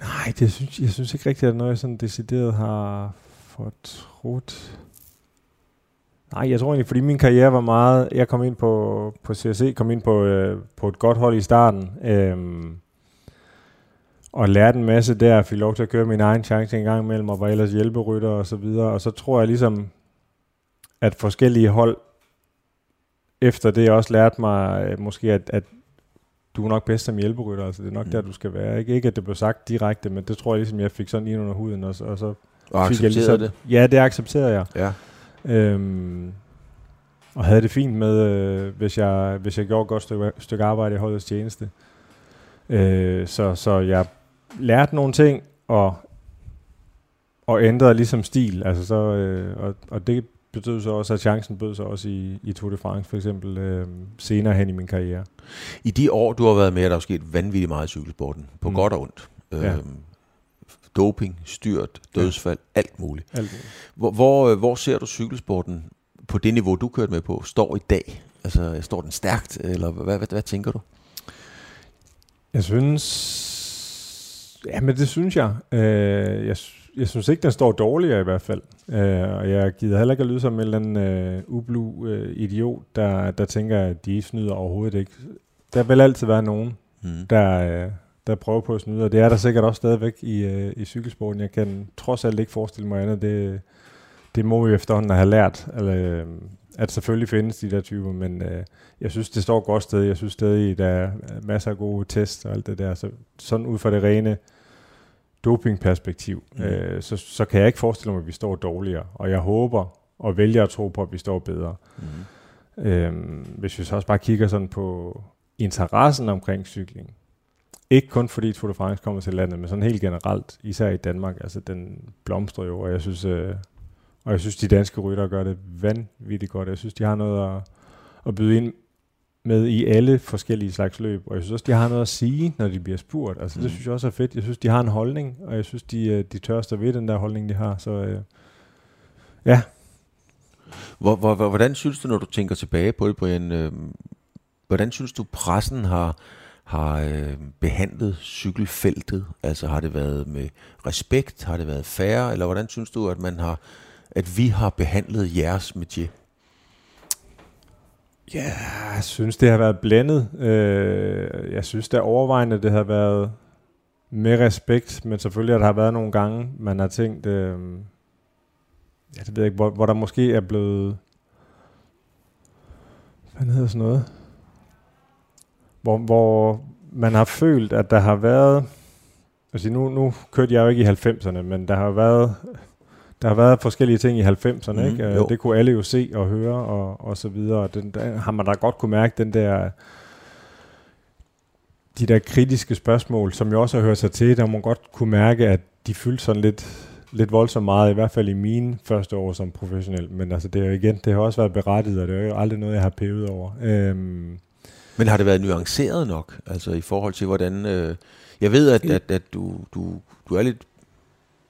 Nej, det synes, jeg synes ikke rigtigt, at noget, jeg sådan decideret har fortrudt. Nej, jeg tror egentlig, fordi min karriere var meget... Jeg kom ind på, på CSC, kom ind på, øh, på et godt hold i starten, øhm, og lærte en masse der, fik lov til at køre min egen chance en gang imellem, og var ellers hjælperytter og så videre. Og så tror jeg ligesom, at forskellige hold efter det også lærte mig øh, måske, at, at du er nok bedst som hjælperytter, altså det er nok mm. der, du skal være. Ikke? ikke at det blev sagt direkte, men det tror jeg ligesom, jeg fik sådan ind under huden, og så, og så og fik jeg ligesom, det? Ja, det accepterede jeg. Ja. Øhm, og havde det fint med, øh, hvis, jeg, hvis jeg gjorde et godt stykke, stykke arbejde i holdets tjeneste. Øh, så, så jeg lærte nogle ting, og, og ændrede ligesom stil. Altså så, øh, og, og det betød så også, at chancen bød sig også i, i Tour de France, for eksempel øh, senere hen i min karriere. I de år, du har været med, er der jo sket vanvittigt meget i cykelsporten, på mm. godt og ondt. Ja. Doping, styrt, dødsfald, ja. alt muligt. Alt muligt. Hvor, hvor, øh, hvor ser du cykelsporten på det niveau, du kørte med på, står i dag? Altså, står den stærkt, eller hvad, hvad, hvad tænker du? Jeg synes... Ja, men det synes jeg. Øh, jeg jeg synes ikke, den står dårligere i hvert fald. Øh, og jeg gider heller ikke at lyde som en eller anden øh, ublu øh, idiot, der, der tænker, at de snyder overhovedet ikke. Der vil altid være nogen, mm. der, øh, der prøver på at snyde, og det er der sikkert også stadigvæk i, øh, i cykelsporten. Jeg kan trods alt ikke forestille mig andet. Det, det må vi efterhånden have lært, eller, øh, at selvfølgelig findes de der typer, men øh, jeg synes, det står godt sted. Jeg synes stadig, der er masser af gode tests og alt det der. Så sådan ud fra det rene dopingperspektiv, mm. øh, så, så kan jeg ikke forestille mig, at vi står dårligere. Og jeg håber og vælger at tro på, at vi står bedre. Mm. Øhm, hvis vi så også bare kigger sådan på interessen omkring cykling. Ikke kun fordi Tour de France kommer til landet, men sådan helt generelt, især i Danmark. Altså den blomstrer jo, og jeg synes, øh, og jeg synes de danske rytter gør det vanvittigt godt. Jeg synes, de har noget at, at byde ind med i alle forskellige slags løb, og jeg synes også, de har noget at sige, når de bliver spurgt. Altså, mm. det synes jeg også er fedt. Jeg synes, de har en holdning, og jeg synes, de, øh, de tør stå ved den der holdning, de har. Så øh, ja. Hvor, hvor, hvordan synes du, når du tænker tilbage på det, Brian, øh, hvordan synes du, pressen har, har øh, behandlet cykelfeltet? Altså har det været med respekt, har det været færre, eller hvordan synes du, at man har, at vi har behandlet jeres metier? Ja, jeg synes, det har været blandet. Øh, jeg synes, det overvejende, det har været med respekt, men selvfølgelig, at der har været nogle gange, man har tænkt, øh, jeg ved ikke, hvor, hvor der måske er blevet, hvad hedder sådan noget, hvor, hvor man har følt, at der har været, altså nu, nu kørte jeg jo ikke i 90'erne, men der har været der har været forskellige ting i 90'erne, mm, ikke? Jo. Det kunne alle jo se og høre og, og så videre. Den, der har man da godt kunne mærke den der de der kritiske spørgsmål, som jo også har hørt sig til, der må godt kunne mærke, at de fyldte sådan lidt, lidt voldsomt meget, i hvert fald i mine første år som professionel. Men altså, det er jo igen, det har også været berettiget, og det er jo aldrig noget, jeg har pevet over. Øhm. Men har det været nuanceret nok, altså i forhold til, hvordan... Øh, jeg ved, at, at, at du, du, du er lidt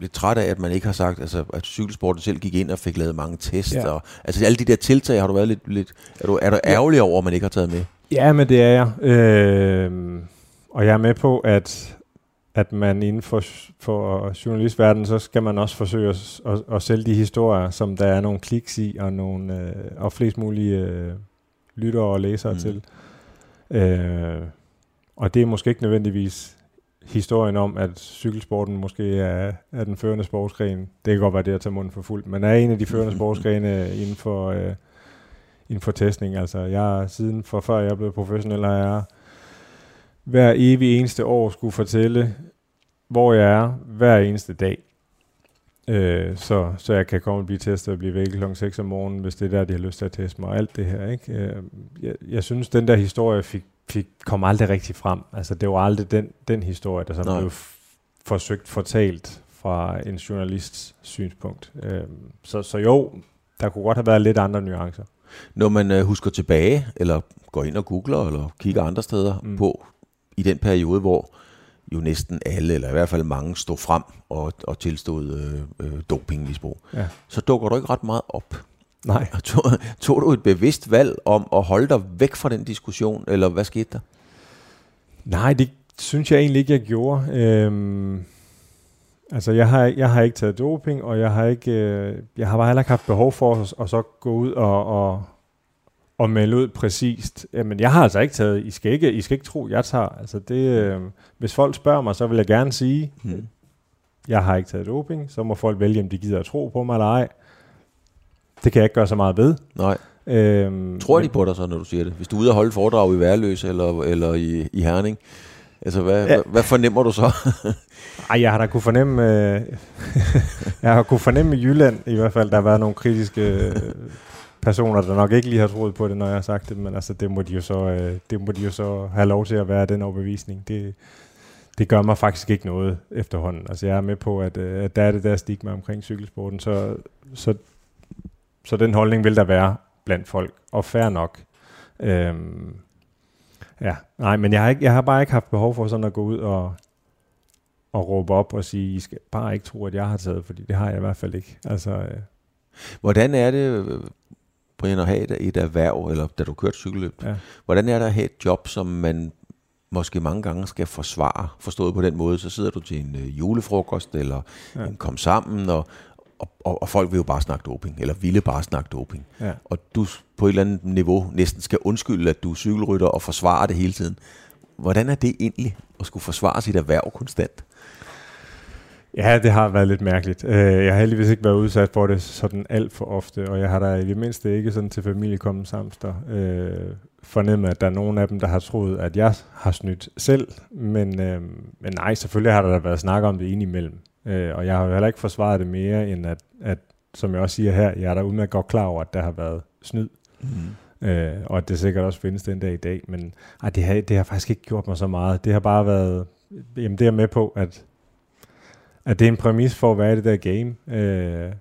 lidt træt af, at man ikke har sagt, altså, at cykelsporten selv gik ind og fik lavet mange tests. Ja. Og, altså alle de der tiltag har du været lidt, lidt er du, er du ærgerlig over, at man ikke har taget med? Ja, men det er jeg. Øh, og jeg er med på, at, at man inden for, for journalistverdenen, så skal man også forsøge at, at, at sælge de historier, som der er nogle kliks i, og, nogle, øh, og flest mulige øh, lyttere og læsere mm. til. Øh, og det er måske ikke nødvendigvis historien om, at cykelsporten måske er, er den førende sportsgren. Det kan godt være det at tage munden for fuldt, men er en af de førende (laughs) sportsgrene inden for, øh, inden for testning. Altså, jeg siden for før jeg blev professionel, har jeg hver evig eneste år skulle fortælle, hvor jeg er hver eneste dag. Øh, så, så jeg kan komme og blive testet og blive væk kl. 6 om morgenen, hvis det er der, de har lyst til at teste mig og alt det her. Ikke? Øh, jeg, jeg synes, den der historie fik fik, kom aldrig rigtig frem. Altså, det var aldrig den, den historie, der så blev forsøgt fortalt fra en journalists synspunkt. Øhm, så, så jo, der kunne godt have været lidt andre nuancer. Når man øh, husker tilbage, eller går ind og googler, eller kigger andre steder mm. på, i den periode, hvor jo næsten alle, eller i hvert fald mange, stod frem og, og tilstod øh, øh, dopingmisbrug, ja. så dukker du ikke ret meget op. Nej. (laughs) Tog, tog du et bevidst valg om at holde dig væk fra den diskussion, eller hvad skete der? Nej, det synes jeg egentlig ikke, jeg gjorde. Øhm, altså, jeg har, jeg har ikke taget doping, og jeg har ikke, øh, jeg har bare heller ikke haft behov for at, at så gå ud og, og, og melde ud præcist. Jamen, jeg har altså ikke taget, I skal ikke, I skal ikke tro, jeg tager. Altså, det, øh, hvis folk spørger mig, så vil jeg gerne sige, hmm. jeg har ikke taget doping, så må folk vælge, om de gider at tro på mig eller ej det kan jeg ikke gøre så meget ved. Nej. Øhm, Tror de på dig så, når du siger det? Hvis du er ude og holde foredrag i Værløs eller, eller i, i Herning, altså hvad, ja. hvad, hvad fornemmer du så? (laughs) Ej, jeg har da kunne fornemme, øh, (laughs) jeg har kunne fornemme i Jylland i hvert fald, der har været nogle kritiske øh, personer, der nok ikke lige har troet på det, når jeg har sagt det, men altså det må de jo så, øh, det må de jo så have lov til at være den overbevisning. Det, det gør mig faktisk ikke noget efterhånden. Altså jeg er med på, at, øh, at der er det der stigma omkring cykelsporten, så, så, så den holdning vil der være blandt folk, og fair nok. Øhm, ja, nej, men jeg har, ikke, jeg har bare ikke haft behov for sådan at gå ud og, og råbe op og sige, I skal bare ikke tro, at jeg har taget, fordi det har jeg i hvert fald ikke. Altså, øh, Hvordan er det, Brian, at have et, et erhverv, eller da du kørte cykelløb, Ja. hvordan er det at have et job, som man måske mange gange skal forsvare, forstået på den måde, så sidder du til en øh, julefrokost, eller Ja. en kom sammen, og, og, og, og folk vil jo bare snakke doping, eller ville bare snakke doping. ja. Og du på et eller andet niveau næsten skal undskylde, at du er cykelrytter og forsvare det hele tiden. Hvordan er det egentlig at skulle forsvare sit erhverv konstant? Ja, det har været lidt mærkeligt. Øh, Jeg har heldigvis ikke været udsat for det sådan alt for ofte, og jeg har da i det mindste ikke sådan til familiekommensamster øh, fornemmet, at der er nogen af dem, der har troet, at jeg har snydt selv. Men, øh, men nej, selvfølgelig har der da været snak om det indimellem. Øh, og jeg har jo heller ikke forsvaret det mere, end at, at som jeg også siger her, jeg er da udmærket godt klar over, at der har været snyd. Mm. Øh, og at det sikkert også findes den dag i dag. Men ej, det, har, det har faktisk ikke gjort mig så meget. Det har bare været, jamen det er med på, at, at det er en præmis for at være i det der game. Øh,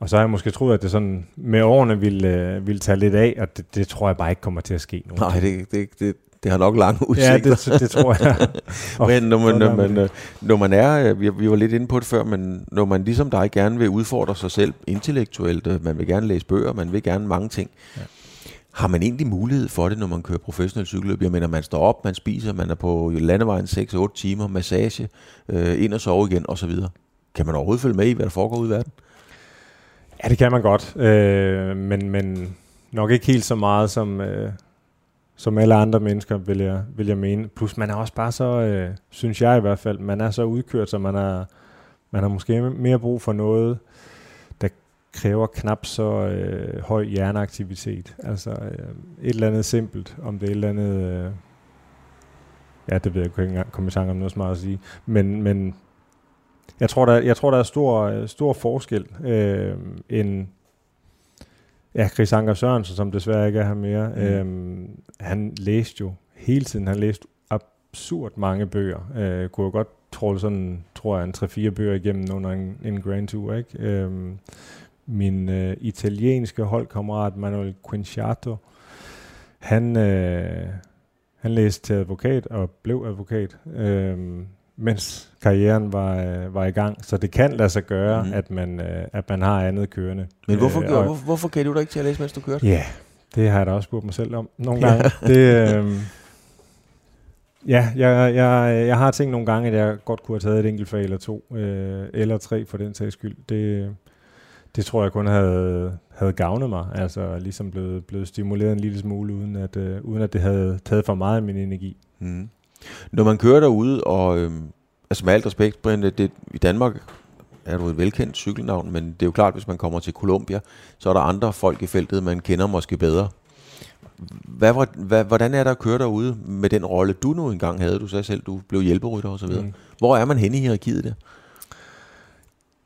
og så har jeg måske troet, at det sådan med årene ville, øh, ville tage lidt af, og det, det tror jeg bare ikke kommer til at ske nu. Nej, det, det, det, det har nok lange udsigter. Ja, det, det tror jeg. (laughs) Og Men når man, når, er man, øh, når man er, øh, vi, vi var lidt inde på det før, men når man ligesom dig gerne vil udfordre sig selv intellektuelt, man vil gerne læse bøger, man vil gerne mange ting, Ja har man egentlig mulighed for det, når man kører professionel cykelløb? Jeg mener, man står op, man spiser, man er på landevejen 6-8 timer, massage, øh, ind og sove igen osv. Kan man overhovedet følge med i, hvad der foregår ude i verden? Ja, det kan man godt, øh, men, men nok ikke helt så meget som, øh, som alle andre mennesker, vil jeg, vil jeg mene. Plus man er også bare så, øh, synes jeg i hvert fald, man er så udkørt, så man er, man har måske mere brug for noget, kræver knap så øh, høj hjerneaktivitet. Altså øh, et eller andet simpelt, om det er et eller andet... Øh, ja, det ved jeg ikke engang komme i tanke om noget smart at sige. Men, men jeg tror, der, jeg tror, der er stor, stor forskel. Øh, en, ja, Chris Anker Sørensen, som desværre ikke er her mere, Mm. øh, han læste jo hele tiden. Han læste absurd mange bøger. Øh, kunne jo godt tråle sådan, tror jeg, en 3-4 bøger igennem under en, en Grand Tour, ikke? Øh, min øh, italienske holdkammerat Manuel Quinciato, han, øh, han læste til advokat og blev advokat, øh, mens karrieren var, øh, var i gang. Så det kan lade sig gøre, mm. at, man, øh, at man har andet kørende. Men hvorfor, Øh, og- hvor, hvorfor gav du dig ikke til at læse, mens du kørte? Ja, det har jeg da også spurgt mig selv om nogle gange. (laughs) det, øh, ja, jeg, jeg, jeg har tænkt nogle gange, at jeg godt kunne have taget et enkelt fag eller to, øh, eller tre for den sags skyld. Det, det tror jeg kun havde, havde gavnet mig, altså ligesom blevet, blevet stimuleret en lille smule, uden at, øh, uden at det havde taget for meget af min energi. Mm. Når man kører derude, og øhm, altså med alt respekt, Brian, det, i Danmark er du et velkendt cykelnavn, men det er jo klart, hvis man kommer til Colombia, så er der andre folk i feltet, man kender måske bedre. Hvad, hvad, hvordan er der at køre derude med den rolle, du nu engang havde? Du sagde selv, du blev hjælperytter og så videre. Mm. Mm. Hvor er man henne i hierarkiet der?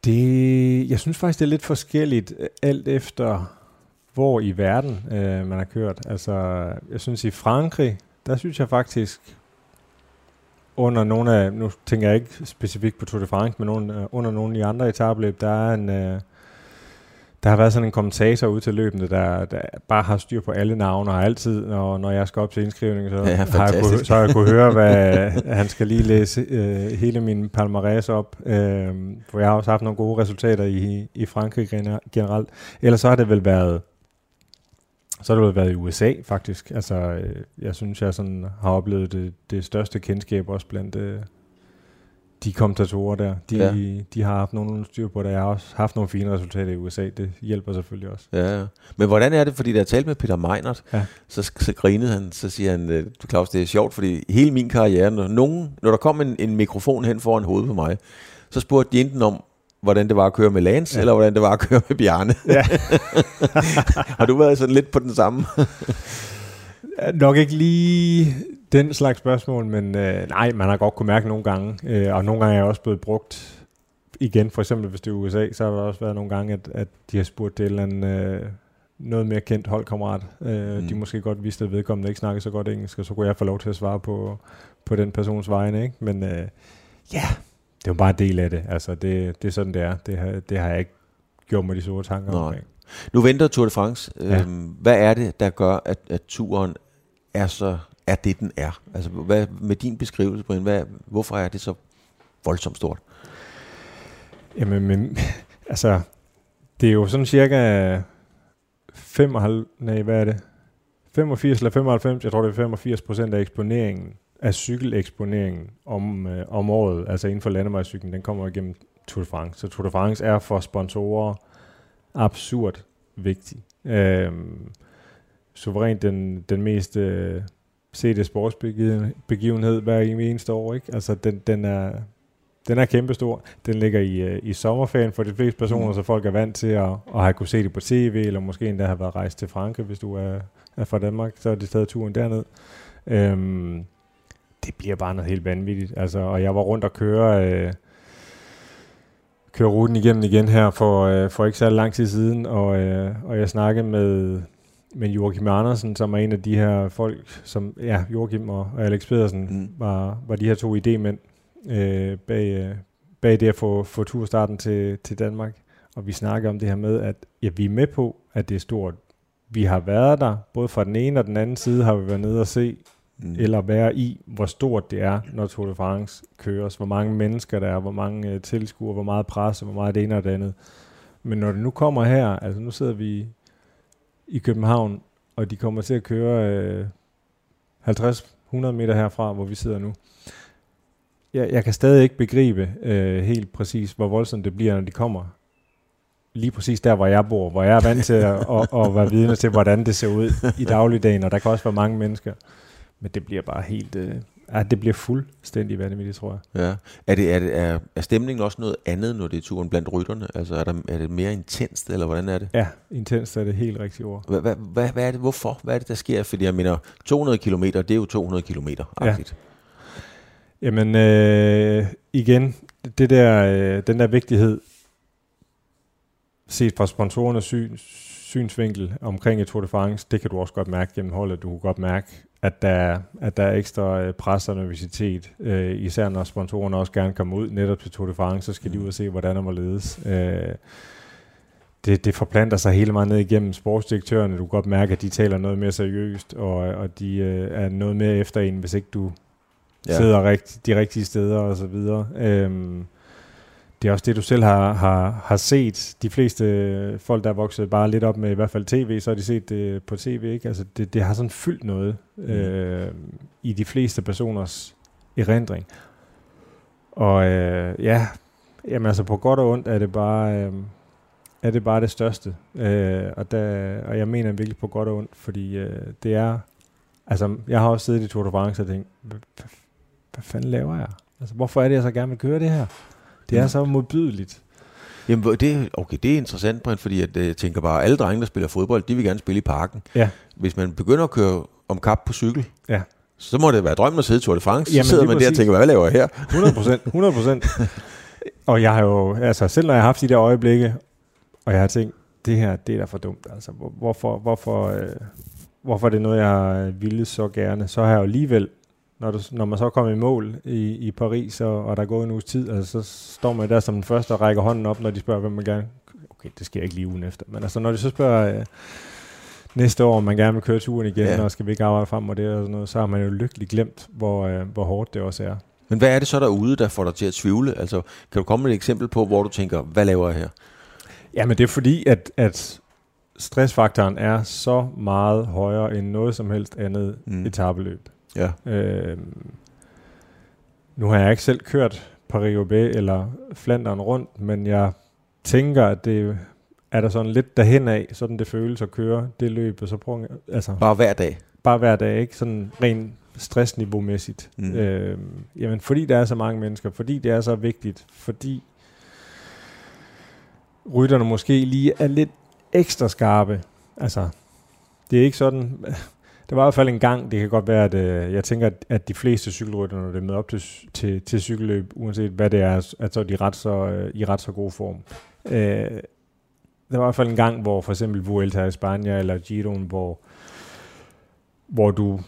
Det, jeg synes faktisk, det er lidt forskelligt, øh, alt efter hvor i verden øh, man har kørt. Altså, jeg synes i Frankrig, der synes jeg faktisk, under nogle af, nu tænker jeg ikke specifikt på Tour de France, men under, under nogle af de andre etabløb, der er en, øh, der har været sådan en kommentator ude til løbende, der, der bare har styr på alle navne, og altid, når, når jeg skal op til indskrivning, så, Ja, har, jeg kunne, så har jeg kunne høre, (laughs) hvad han skal lige læse øh, hele min palmarès op, øh, for jeg har også haft nogle gode resultater i, i Frankrig gener- generelt. Ellers så har det vel været så har det vel været i USA faktisk. Altså, øh, jeg synes, jeg sådan har oplevet det, det største kendskab også blandt øh, de kommentatorer der. De, Ja. de har haft nogle styr på det. Jeg har også haft nogle fine resultater i USA. Det hjælper selvfølgelig også. Ja, ja. Men hvordan er det, fordi da jeg talte med Peter Meinert, Ja. så, så grinede han, så siger han, øh, du Claus, det er sjovt, fordi hele min karriere, når, nogen, når der kom en, en mikrofon hen foran hovedet på mig, så spurgte de enten om, hvordan det var at køre med Lance, ja. eller hvordan det var at køre med Bjarne. Ja. (laughs) har du været sådan lidt på den samme? (laughs) Nok ikke lige den slags spørgsmål, men øh, nej, man har godt kunne mærke nogle gange, øh, og nogle gange er jeg også blevet brugt igen, for eksempel hvis det er USA, så har der også været nogle gange, at, at de har spurgt eller andet, øh, noget mere kendt holdkammerat. Øh, mm. De måske godt vidste, at vedkommende ikke snakkede så godt engelsk, og så kunne jeg få lov til at svare på, på den persons vegne. Ikke? Men øh, ja, det er jo bare en del af det. Altså, det, det er sådan, det er. Det har, det har jeg ikke gjort mig de store tanker om. Nu venter Tour de France. Ja. Øhm, hvad er det, der gør, at, at turen er så er det, den er? Altså, hvad, med din beskrivelse, Brian, hvad, hvorfor er det så voldsomt stort? Jamen, men, (laughs) altså, det er jo sådan cirka 55, nej, hvad er det? 85 eller 95, jeg tror det er 85 procent af eksponeringen, af cykeleksponeringen om, øh, om året, altså inden for landevejscyklen, den kommer igennem Tour de France. Så Tour de France er for sponsorer absurd vigtig. Øh, suverænt den, den mest øh, sete sportsbegivenhed hver eneste år. Ikke? Altså den, den, er, den er kæmpestor. Den ligger i, øh, i sommerferien for de fleste personer, mm. så folk er vant til at, at have kunne se det på tv, eller måske endda have været rejst til Frankrig, hvis du er, er fra Danmark, så er det stadig turen derned. Øhm, det bliver bare noget helt vanvittigt. Altså, og jeg var rundt og køre, øh, køre ruten igennem igen her for, øh, for ikke så lang tid siden, og, øh, og jeg snakkede med, med Joachim Andersen, som er en af de her folk, som, ja, Joachim og Alex Pedersen mm. var, var de her to idémænd øh, bag, øh, bag det at få, få turstarten til, til Danmark. Og vi snakker om det her med, at ja, vi er med på, at det er stort. Vi har været der, både fra den ene og den anden side har vi været nede og se, mm. eller være i, hvor stort det er, når Tour de France køres, hvor mange mennesker der er, hvor mange uh, tilskuere, hvor meget presse, hvor meget det ene og det andet. Men når det nu kommer her, altså nu sidder vi i København, og de kommer til at køre øh, 50-100 meter herfra, hvor vi sidder nu. Jeg, jeg kan stadig ikke begribe øh, helt præcis, hvor voldsomt det bliver, når de kommer lige præcis der, hvor jeg bor, hvor jeg er vant til at, at, at være vidne til, hvordan det ser ud i dagligdagen, og der kan også være mange mennesker. Men det bliver bare helt... Øh, ja, det bliver fuldstændig vanvittigt, tror jeg. Ja. Er, det, er, det, er, er stemningen også noget andet, når det er turen blandt rytterne? Altså er, der, er det mere intenst, eller hvordan er det? Ja, intenst er det helt rigtigt ord. Hvad, hvad, hvad, hvad er det? Hvorfor? Hvad er det, der sker? Fordi jeg mener, 200 km, det er jo 200 km. Ja. Jamen, øh, igen, det der, øh, den der vigtighed, set fra sponsorernes syn, synsvinkel omkring et Tour de France, det kan du også godt mærke gennem holdet. Du kan godt mærke, at der, at der er ekstra øh, pres og nervositet, øh, især når sponsorerne også gerne kommer ud netop til Tour de France, så skal de ud og se, hvordan der må ledes. Øh, det, det forplanter sig hele meget ned igennem sportsdirektørerne. Du kan godt mærke, at de taler noget mere seriøst, og, og de øh, er noget mere efter en, hvis ikke du ja. sidder rigt, de rigtige steder og så videre. Øh, det er også det, du selv har, har, har set. De fleste folk, der er vokset bare lidt op med i hvert fald tv, så har de set det på tv. Ikke? Altså det, det har sådan fyldt noget mm. øh, i de fleste personers erindring. Og øh, ja, jamen altså på godt og ondt er det bare, øh, er det, bare det største. Øh, og, der, og jeg mener virkelig på godt og ondt, fordi øh, det er... Altså, jeg har også siddet i Tour de France og tænkt, hvad, fanden laver jeg? Altså, hvorfor er det, jeg så gerne vil køre det her? Det er så modbydeligt. Jamen, det, okay, det er interessant, Brent, fordi at, øh, jeg tænker bare, at alle drenge, der spiller fodbold, de vil gerne spille i parken. Ja. Hvis man begynder at køre om kap på cykel, ja. så må det være drømmen at sidde i Tour de France. Jamen, så sidder man der og tænker, hvad laver jeg her? 100 procent, 100 procent. og jeg har jo, altså selv når jeg har haft de der øjeblikke, og jeg har tænkt, det her, det er da for dumt. Altså, hvorfor, hvorfor, øh, hvorfor er det noget, jeg ville så gerne? Så har jeg jo alligevel når, du, når man så kommer i mål i, i Paris, og, og der er gået en uges tid, altså, så står man der som den første og rækker hånden op, når de spørger, hvem man gerne... Okay, det sker ikke lige ugen efter. Men altså, når de så spørger øh, næste år, om man gerne vil køre turen igen, ja. og skal vi ikke arbejde frem og det og sådan noget, så har man jo lykkeligt glemt, hvor, øh, hvor hårdt det også er. Men hvad er det så derude, der får dig til at tvivle? Altså, kan du komme med et eksempel på, hvor du tænker, hvad laver jeg her? Jamen, det er fordi, at, at stressfaktoren er så meget højere end noget som helst andet mm. etabeløb. Ja. Øh, nu har jeg ikke selv kørt Paris-Roubaix eller Flandern rundt, men jeg tænker, at det er der sådan lidt derhen af, sådan det føles at køre det løb, og så prøver altså, Bare hver dag? Bare hver dag, ikke? Sådan rent stressniveau-mæssigt. Mm. Øh, jamen, fordi der er så mange mennesker, fordi det er så vigtigt, fordi rytterne måske lige er lidt ekstra skarpe. Altså, det er ikke sådan... Der var i hvert fald en gang, det kan godt være, at øh, jeg tænker, at, at de fleste cykelrytter, når det er med op til, til, til cykelløb, uanset hvad det er, at så er de ret så, øh, i ret så god form. Øh, der var i hvert fald en gang, hvor for eksempel Vuelta i Spanien eller Giroen, hvor, hvor du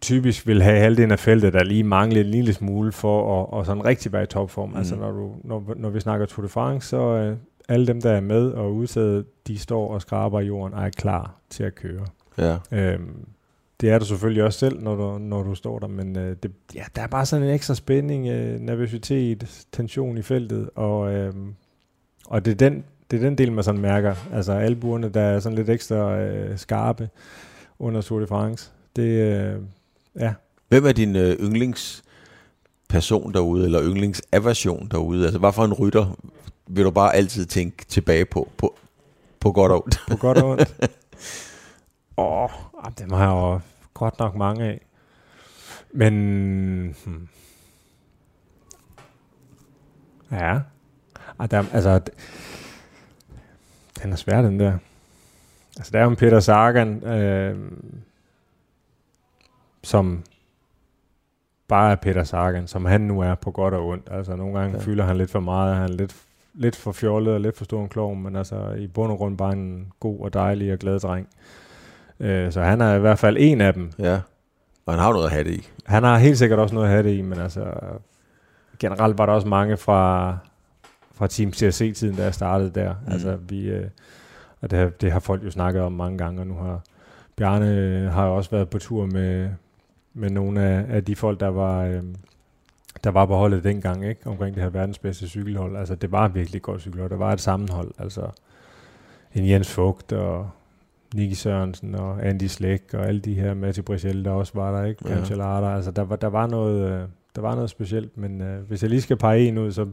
typisk vil have halvdelen af feltet, der lige mangler en lille smule for at, at sådan rigtig være i topform. Mm. Altså når, du, når, når vi snakker Tour de France, så øh, alle dem, der er med og udtaget, de står og skraber jorden og er klar til at køre. Ja. Øhm, det er du selvfølgelig også selv, når du, når du står der, men øh, det, ja, der er bare sådan en ekstra spænding, øh, nervøsitet, tension i feltet, og, øh, og det, er den, det er den del, man sådan mærker. Altså albuerne, der er sådan lidt ekstra øh, skarpe under Tour de France. Det, øh, ja. Hvem er din øh, yndlingsperson derude, eller yndlingsaversion derude? Altså, hvad for en rytter vil du bare altid tænke tilbage på, på, på godt og ondt? På godt og ondt. (laughs) Åh, oh, dem har jeg jo godt nok mange af. Men... Hmm. Ja. Ah, der, altså, den er svær, den der. Altså, der er jo Peter Sagan, øh, som bare er Peter Sagan, som han nu er på godt og ondt. Altså, nogle gange ja. fylder han lidt for meget, han er lidt, lidt for fjollet og lidt for stor en klog, men altså, i bund og grund bare en god og dejlig og glad dreng. Øh, så han er i hvert fald en af dem. Ja, og han har noget at have det i. Han har helt sikkert også noget at have det i, men altså generelt var der også mange fra, fra Team CRC-tiden, da jeg startede der. Mm. Altså vi, øh, og det har, det har folk jo snakket om mange gange, og nu har Bjarne øh, har jo også været på tur med, med nogle af, af de folk, der var, øh, der var på holdet dengang, ikke? omkring det her verdens bedste cykelhold. Altså det var virkelig et godt cykelhold. Der var et sammenhold. Altså en Jens Fugt og Nicky Sørensen og Andy Slæk og alle de her Matti Brichel, der også var der, ikke? Ja. altså der var, der var noget, øh, der var noget specielt, men øh, hvis jeg lige skal pege en ud, så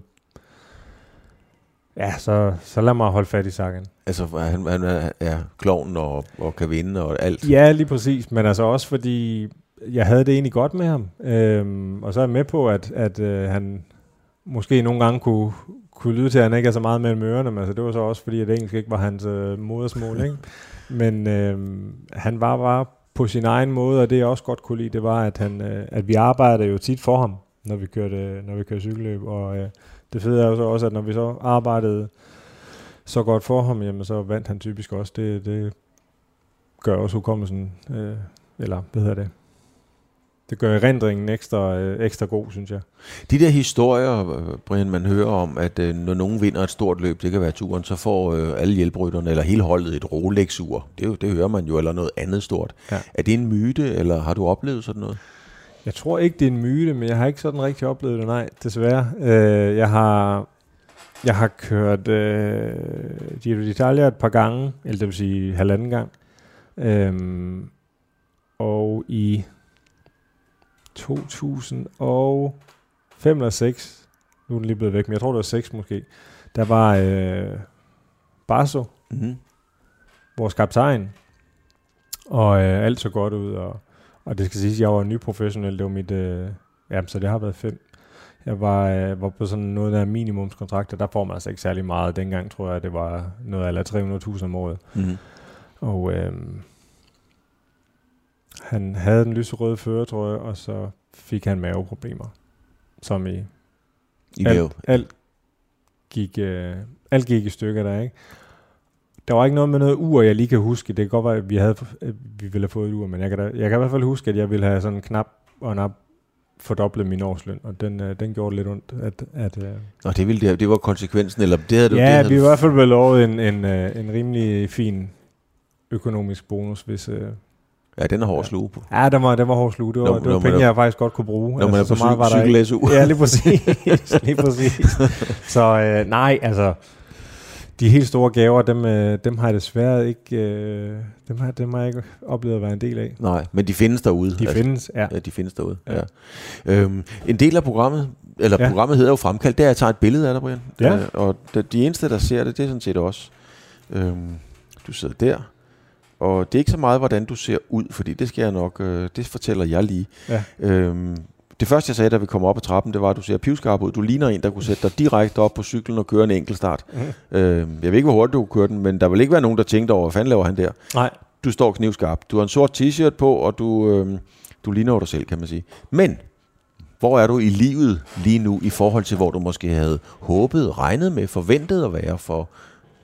Ja, så, så lad mig holde fat i Sagan. Altså, han, han er ja, klovnen og, og kan vinde og alt. Ja, lige præcis. Men altså også fordi, jeg havde det egentlig godt med ham. Øhm, og så er jeg med på, at, at øh, han måske nogle gange kunne, kunne lyde til, at han ikke er så meget mellem ørerne. Men altså, det var så også fordi, at engelsk ikke var hans øh, modersmål. Ikke? (laughs) Men øh, han var bare på sin egen måde, og det jeg også godt kunne lide, det var, at, han, øh, at vi arbejdede jo tit for ham, når vi kørte, når vi kørte cykelløb. Og øh, det fede er jo så også, at når vi så arbejdede så godt for ham, jamen så vandt han typisk også. Det, det gør også hukommelsen, øh, eller hvad hedder det, det gør erindringen ekstra, øh, ekstra god, synes jeg. De der historier, Brian, man hører om, at øh, når nogen vinder et stort løb, det kan være turen, så får øh, alle hjælprytterne eller hele holdet et Rolex-ur. Det, det hører man jo, eller noget andet stort. Ja. Er det en myte, eller har du oplevet sådan noget? Jeg tror ikke, det er en myte, men jeg har ikke sådan rigtig oplevet det, nej, desværre. Øh, jeg har jeg har kørt øh, Giro d'Italia et par gange, eller det vil sige halvanden gang. Øhm, og i 2005 eller 6, nu er den lige blevet væk, men jeg tror det var 6 måske, der var øh, Barso, mm-hmm. vores kaptajn, og øh, alt så godt ud, og, og det skal siges, at jeg var ny professionel, det var mit, øh, ja, så det har været fem. Jeg var, øh, var på sådan noget der minimumskontrakter, der får man altså ikke særlig meget. Dengang tror jeg, det var noget af 300.000 om året. Mm-hmm. Og øh, han havde fører, tror jeg, og så fik han maveproblemer, som i, I alt, alt, gik, øh, alt gik i stykker der, ikke? Der var ikke noget med noget ur, jeg lige kan huske. Det kan godt være, at vi, havde, at vi ville have fået et ur, men jeg kan, da, jeg kan i hvert fald huske, at jeg ville have sådan en knap og en op fordoble min årsløn, og den, øh, den gjorde lidt ondt. At, at, øh, og det, ville det, det var konsekvensen, eller det havde du... Ja, det havde vi i hvert fald blevet lovet en, en, øh, en rimelig fin økonomisk bonus, hvis, øh, Ja, den er hård at sluge på. Ja, den var, den var hård at sluge. Det var, når, det var penge, jeg faktisk godt kunne bruge. Når man altså, er på så meget var cykel SU. Ja, lige præcis. (laughs) lige præcis. så øh, nej, altså, de helt store gaver, dem, øh, dem har jeg desværre ikke, øh, dem har, dem har jeg ikke oplevet at være en del af. Nej, men de findes derude. De altså, findes, ja. ja. de findes derude, ja. ja. Øhm, en del af programmet, eller ja. programmet hedder jo Fremkaldt, det er, at jeg tager et billede af dig, Brian. Ja. Øh, og de, de eneste, der ser det, det er sådan set også. Øhm, du sidder der, og det er ikke så meget, hvordan du ser ud, fordi det skal jeg nok, øh, det fortæller jeg lige. Ja. Øhm, Det første, jeg sagde, da vi kom op ad trappen, det var, at du ser pivskarp ud. Du ligner en, der kunne sætte dig direkte op på cyklen og køre en enkeltstart. Mm. (laughs) Øh, jeg ved ikke, hvor hurtigt du kunne køre den, men der vil ikke være nogen, der tænkte over, hvad fanden laver han der? Nej. Du står knivskarp. Du har en sort t-shirt på, og du, øh, du ligner jo dig selv, kan man sige. Men, hvor er du i livet lige nu, i forhold til, hvor du måske havde håbet, regnet med, forventet at være for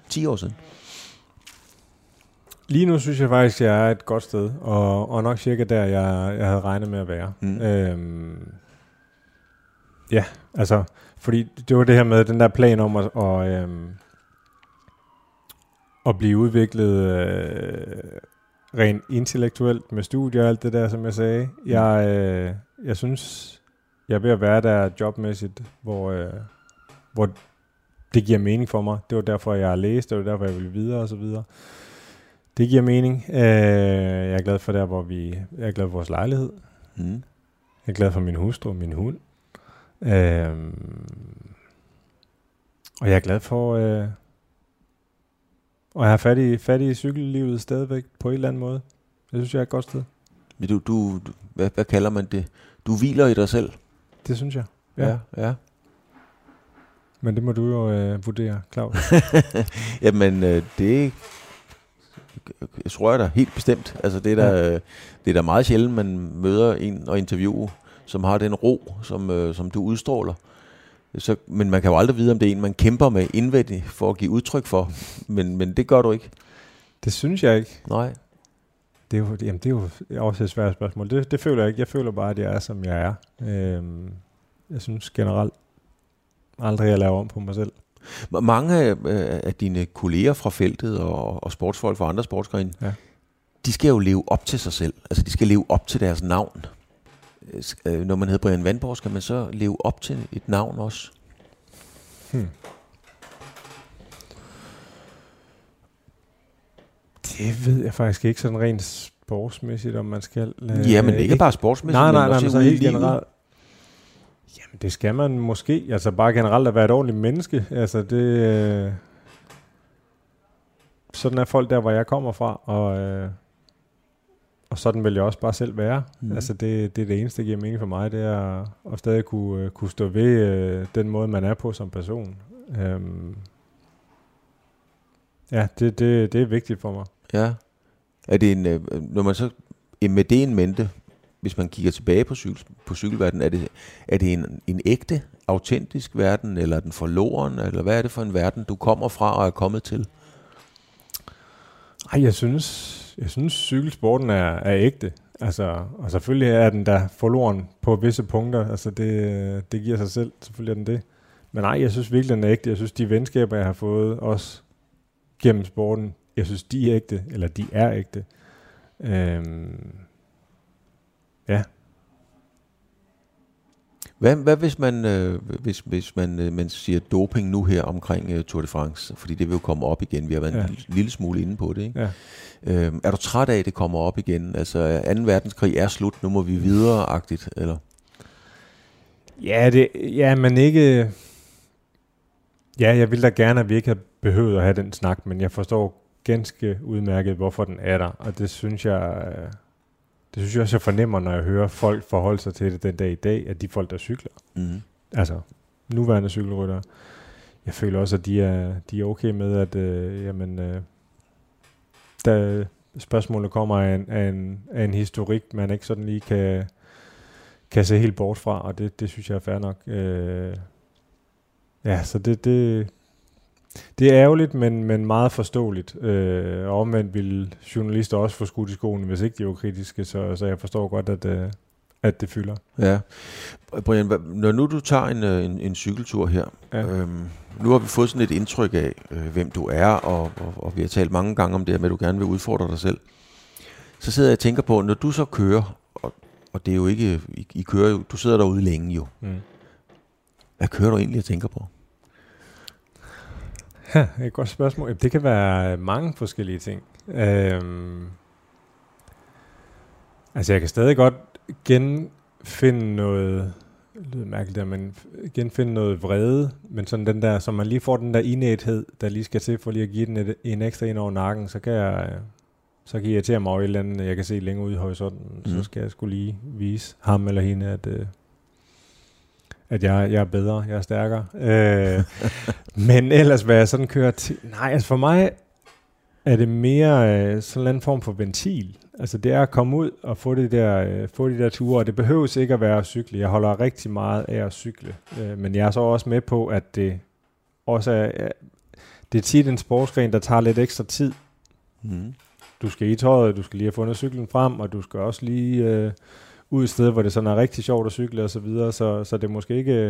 10 år siden? Lige nu synes jeg faktisk, at jeg er et godt sted, og, og nok cirka der, jeg, jeg havde regnet med at være. Mm. Øhm, ja, altså, fordi det var det her med den der plan om at, og, øhm, at blive udviklet øh, rent intellektuelt med studier og alt det der, som jeg sagde. Jeg, øh, jeg synes, jeg er ved at være der jobmæssigt, hvor, øh, hvor det giver mening for mig. Det var derfor, jeg har læst, det var derfor, jeg ville videre og så videre. Det giver mening. Øh, jeg er glad for der, hvor vi... Jeg er glad for vores lejlighed. Mm. Jeg er glad for min hustru og min hund. Øh, og jeg er glad for... Øh, og jeg har fat i, fat i cykellivet stadigvæk på en eller anden måde. Jeg synes, jeg er et godt sted. Men du, du, hvad, hvad kalder man det? Du hviler i dig selv. Det synes jeg. Ja. ja. Men det må du jo øh, vurdere, Claus. (laughs) Jamen, øh, det jeg tror jeg da helt bestemt. Altså, det er da, Ja. det er da meget sjældent, man møder en og interviewe, som har den ro, som, øh, som du udstråler. Så, men man kan jo aldrig vide, om det er en, man kæmper med indvendigt for at give udtryk for. Men, men det gør du ikke. det synes jeg ikke. Nej. Det er jo, jamen, det er jo også et svært spørgsmål. Det, det føler jeg ikke. Jeg føler bare, at jeg er, som jeg er. Øhm, jeg synes generelt aldrig, jeg laver om på mig selv. Mange af, øh, af dine kolleger fra feltet og, og sportsfolk fra andre sportsgrene, Ja. de skal jo leve op til sig selv. Altså, de skal leve op til deres navn. Øh, Når man hedder Brian Vandborg, skal man så leve op til et navn også? Hmm. Det ved jeg faktisk ikke sådan rent sportsmæssigt, om man skal. Øh, Ja, men ikke bare sportsmæssigt, Nej, nej, men nej, også men så helt generelt. Jamen, det skal man måske. Altså bare generelt at være et ordentligt menneske. Altså det... Øh, sådan er folk der, hvor jeg kommer fra, og, øh, og sådan vil jeg også bare selv være. Mm. Altså det, det er det eneste, der giver mening for mig, det er at, at stadig kunne, øh, kunne stå ved øh, den måde, man er på som person. Øhm, ja, det, det, det er vigtigt for mig. Ja. Er det en, øh, når man så eh, med det en mente, hvis man kigger tilbage på, cykel, på cykelverdenen, er det, er det en, en ægte, autentisk verden, eller er den forloren, eller hvad er det for en verden, du kommer fra og er kommet til? Ej, jeg synes, jeg synes cykelsporten er, er ægte. Altså, og selvfølgelig er den der forloren på visse punkter. Altså, det, det giver sig selv. Selvfølgelig er den det. Men nej, jeg synes virkelig, den er ægte. Jeg synes, de venskaber, jeg har fået, også gennem sporten, jeg synes, de er ægte. Eller de er ægte. Øhm, ja. Hvad, hvad hvis man, øh, hvis, hvis man, øh, man siger doping nu her omkring øh, Tour de France? Fordi det vil jo komme op igen. Vi har været ja. En lille, lille smule inde på det. Ikke? Ja. Øhm, er du træt af, at det kommer op igen? Altså, 2. verdenskrig er slut, nu må vi videre-agtigt, eller? Ja, det, ja, men ikke... Ja, jeg ville da gerne, at vi ikke havde behøvet at have den snak, men jeg forstår ganske udmærket, hvorfor den er der. Og det synes jeg, øh, det synes jeg også, jeg fornemmer, når jeg hører folk forholde sig til det den dag i dag, at de folk, der cykler, Mm. altså nuværende cykelryttere, jeg føler også, at de er, de er okay med, at øh, jamen, øh, da spørgsmålet kommer af en, af, en, af en historik, man ikke sådan lige kan, kan se helt bort fra, og det, det synes jeg er fair nok. Øh, ja, så det, det, det er ærgerligt, men, men meget forståeligt. Øh, og omvendt vil journalister også få skudt i skoene, hvis ikke de var kritiske, så, så jeg forstår godt, at, øh, at det fylder. Ja. Brian, når nu du tager en, øh, en, en cykeltur her, ja. øhm, nu har vi fået sådan et indtryk af, øh, hvem du er, og, og, og vi har talt mange gange om det her med, at du gerne vil udfordre dig selv. Så sidder jeg og tænker på, når du så kører, og, og det er jo ikke, I, I kører jo, du sidder derude længe jo. Mm. Hvad kører du egentlig og tænker på? (laughs) Et godt spørgsmål. Det kan være mange forskellige ting. Øhm, altså, jeg kan stadig godt genfinde noget, det lyder mærkeligt der, men genfinde noget vrede, men sådan den der, så man lige får den der indæthed, der lige skal til for lige at give den et, en ekstra ind over nakken, så kan jeg, så kan jeg irritere mig over et eller andet, jeg kan se længere ud i horisonten, mm. så skal jeg skulle lige vise ham eller hende, at, øh, at jeg, jeg er bedre, jeg er stærkere. Øh, (laughs) men ellers, hvad jeg sådan kører til... Nej, altså for mig er det mere øh, sådan en form for ventil. Altså det er at komme ud og få, det der, øh, få de der ture, og det behøves ikke at være at cykle. Jeg holder rigtig meget af at cykle, øh, men jeg er så også med på, at det også er, det er tit en sportsgren, der tager lidt ekstra tid. Mm. Du skal i tøjet, du skal lige have fundet cyklen frem, og du skal også lige øh, ud et sted, hvor det sådan er rigtig sjovt at cykle og så videre, så, så det er måske ikke...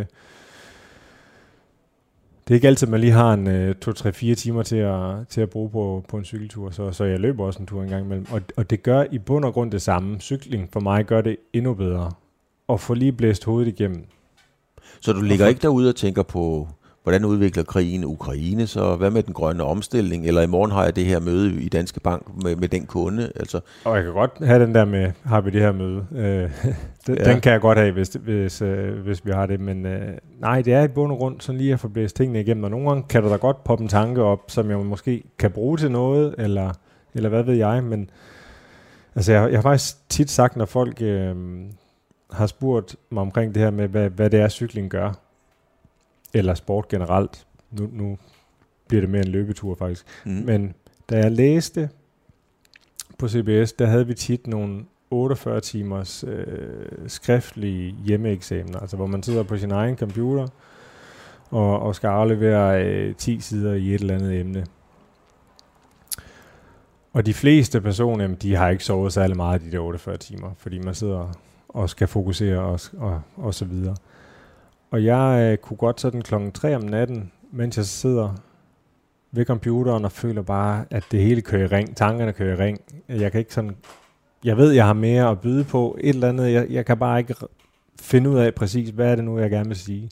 det er ikke altid, man lige har en øh, 2-3-4 timer til at, til at bruge på, på en cykeltur, så, så jeg løber også en tur en gang imellem. Og, og det gør i bund og grund det samme. Cykling for mig gør det endnu bedre. Og få lige blæst hovedet igennem. Så du ligger ikke derude og tænker på hvordan udvikler krigen Ukraine, så hvad med den grønne omstilling, eller i morgen har jeg det her møde i Danske Bank med, med den kunde. Altså. Og jeg kan godt have den der med, har vi det her møde. Øh, (laughs) den, ja. den kan jeg godt have, hvis, hvis, øh, hvis vi har det, men øh, nej, det er i bund og grund sådan lige at få blæst tingene igennem, og nogle gange kan der da godt poppe en tanke op, som jeg måske kan bruge til noget, eller, eller hvad ved jeg, men altså jeg, jeg har faktisk tit sagt, når folk øh, har spurgt mig omkring det her med, hvad, hvad det er, cykling gør, eller sport generelt. Nu, nu bliver det mere en løbetur faktisk. Mm. Men da jeg læste på CBS, der havde vi tit nogle 48 timers øh, skriftlige hjemmeeksamener, altså hvor man sidder på sin egen computer og, og skal aflevere øh, 10 sider i et eller andet emne. Og de fleste personer, de har ikke sovet særlig meget de der 48 timer, fordi man sidder og skal fokusere og, og, og så videre. Og jeg øh, kunne godt sådan klokken 3 om natten, mens jeg sidder ved computeren og føler bare, at det hele kører i ring. Tankerne kører i ring. Jeg kan ikke sådan... Jeg ved, jeg har mere at byde på. Et eller andet. Jeg, jeg kan bare ikke finde ud af præcis, hvad er det nu, jeg gerne vil sige.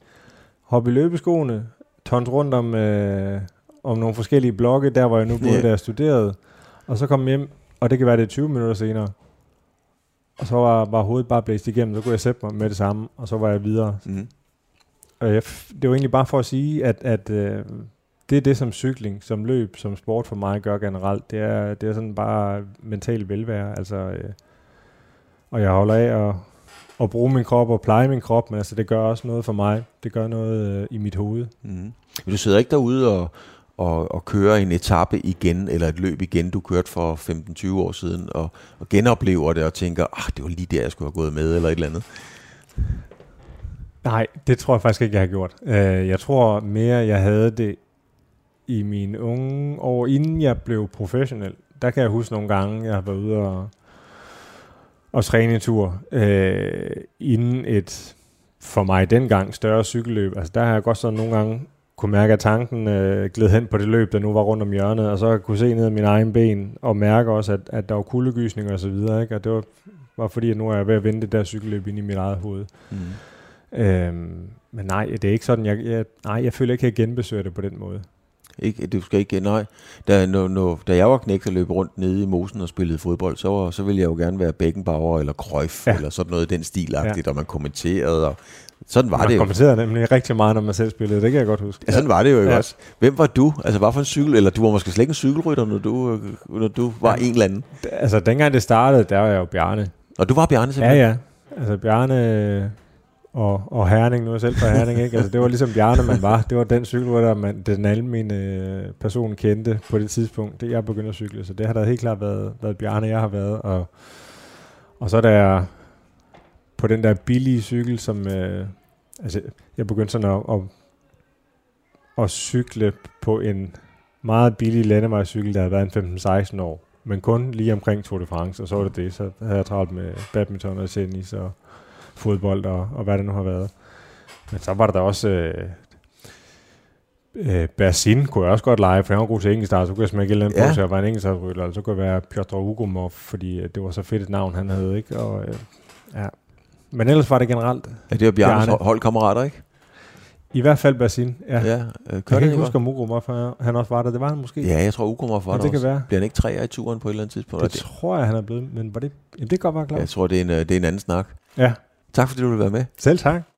Hop i løbeskoene. Tons rundt om, øh, om nogle forskellige blokke, der hvor jeg nu boede, yeah. der jeg studerede. Og så kom hjem, og det kan være det 20 minutter senere. Og så var, var hovedet bare blæst igennem, så kunne jeg sætte mig med det samme, og så var jeg videre. Mm. Og jeg, det var egentlig bare for at sige, at, at øh, det er det, som cykling, som løb, som sport for mig gør generelt. Det er, det er sådan bare mental velvære. Altså, øh, og jeg holder af at, at bruge min krop og pleje min krop, men altså, det gør også noget for mig. Det gør noget øh, i mit hoved. Mm. Du sidder ikke derude og, og, og kører en etape igen, eller et løb igen, du kørte for 15-20 år siden, og, og genoplever det og tænker, ah, det var lige der, jeg skulle have gået med, eller et eller andet. Nej, det tror jeg faktisk ikke, jeg har gjort. Øh, jeg tror mere, jeg havde det i mine unge år, inden jeg blev professionel. Der kan jeg huske nogle gange, jeg har været ude og, og træne en tur, øh, inden et, for mig dengang, større cykelløb. Altså der har jeg godt sådan nogle gange kunne mærke, at tanken øh, gled hen på det løb, der nu var rundt om hjørnet, og så kunne se ned ad mine egen ben, og mærke også, at, at der var kuldegysninger og så videre, ikke? og det var, var fordi, at nu er jeg ved at vende det der cykelløb ind i mit eget hoved. Mm. Øhm, men nej, det er ikke sådan, jeg, jeg, nej, jeg føler ikke, at jeg genbesøger det på den måde. Ikke, du skal ikke, nej. Da, når, når, da jeg var knægt og løb rundt nede i mosen og spillede fodbold, så, var, så ville jeg jo gerne være Beckenbauer eller Cruyff, ja. eller sådan noget i den stilagtigt, ja. og man kommenterede, og sådan var man det jo. Man kommenterede nemlig rigtig meget, når man selv spillede, det kan jeg godt huske. Ja, sådan var det jo ja. også. Hvem var du? Altså, hvad for en cykel, eller du var måske slet ikke en cykelrytter, når du, når du var ja. en eller anden? Altså, dengang det startede, der var jeg jo Bjarne. Og du var Bjarne simpelthen? Ja, ja. Altså, Bjarne og, og Herning, nu er jeg selv fra Herning, ikke? Altså, det var ligesom Bjarne, man var. Det var den cykelrytter, man, den almene øh, person kendte på det tidspunkt, det jeg begyndte at cykle. Så det har da helt klart været, været Bjarne, jeg har været. Og, og så der jeg på den der billige cykel, som... Øh, altså, jeg begyndte sådan at, at, at cykle på en meget billig landevejscykel, der havde været en 15-16 år. Men kun lige omkring Tour de France, og så var det det. Så havde jeg travlt med badminton og tennis og fodbold og, og hvad det nu har været. Men så var der også... Øh, øh, Bersin kunne jeg også godt lege, for han var god til engelsk, så kunne jeg smække et eller andet ja. på, så jeg var en engelsk eller så kunne jeg være Piotr Ugomov, fordi øh, det var så fedt et navn, han havde, ikke? Og, øh, ja. Men ellers var det generelt. Ja, det var Bjarnes Bjarne. holdkammerater, ikke? I hvert fald Bersin, ja. ja øh, jeg kan ikke huske, om Ugomov han også var der. Det var han måske. Ja, jeg tror Ugomov var ja, der det også. kan være. Bliver han ikke træer i turen på et eller andet tidspunkt? Det, det tror jeg, han er blevet. Men var det, jamen, det kan godt være klart. Jeg tror, det er en, øh, det er en anden snak. Ja. Tak fordi du ville være med. Selv tak.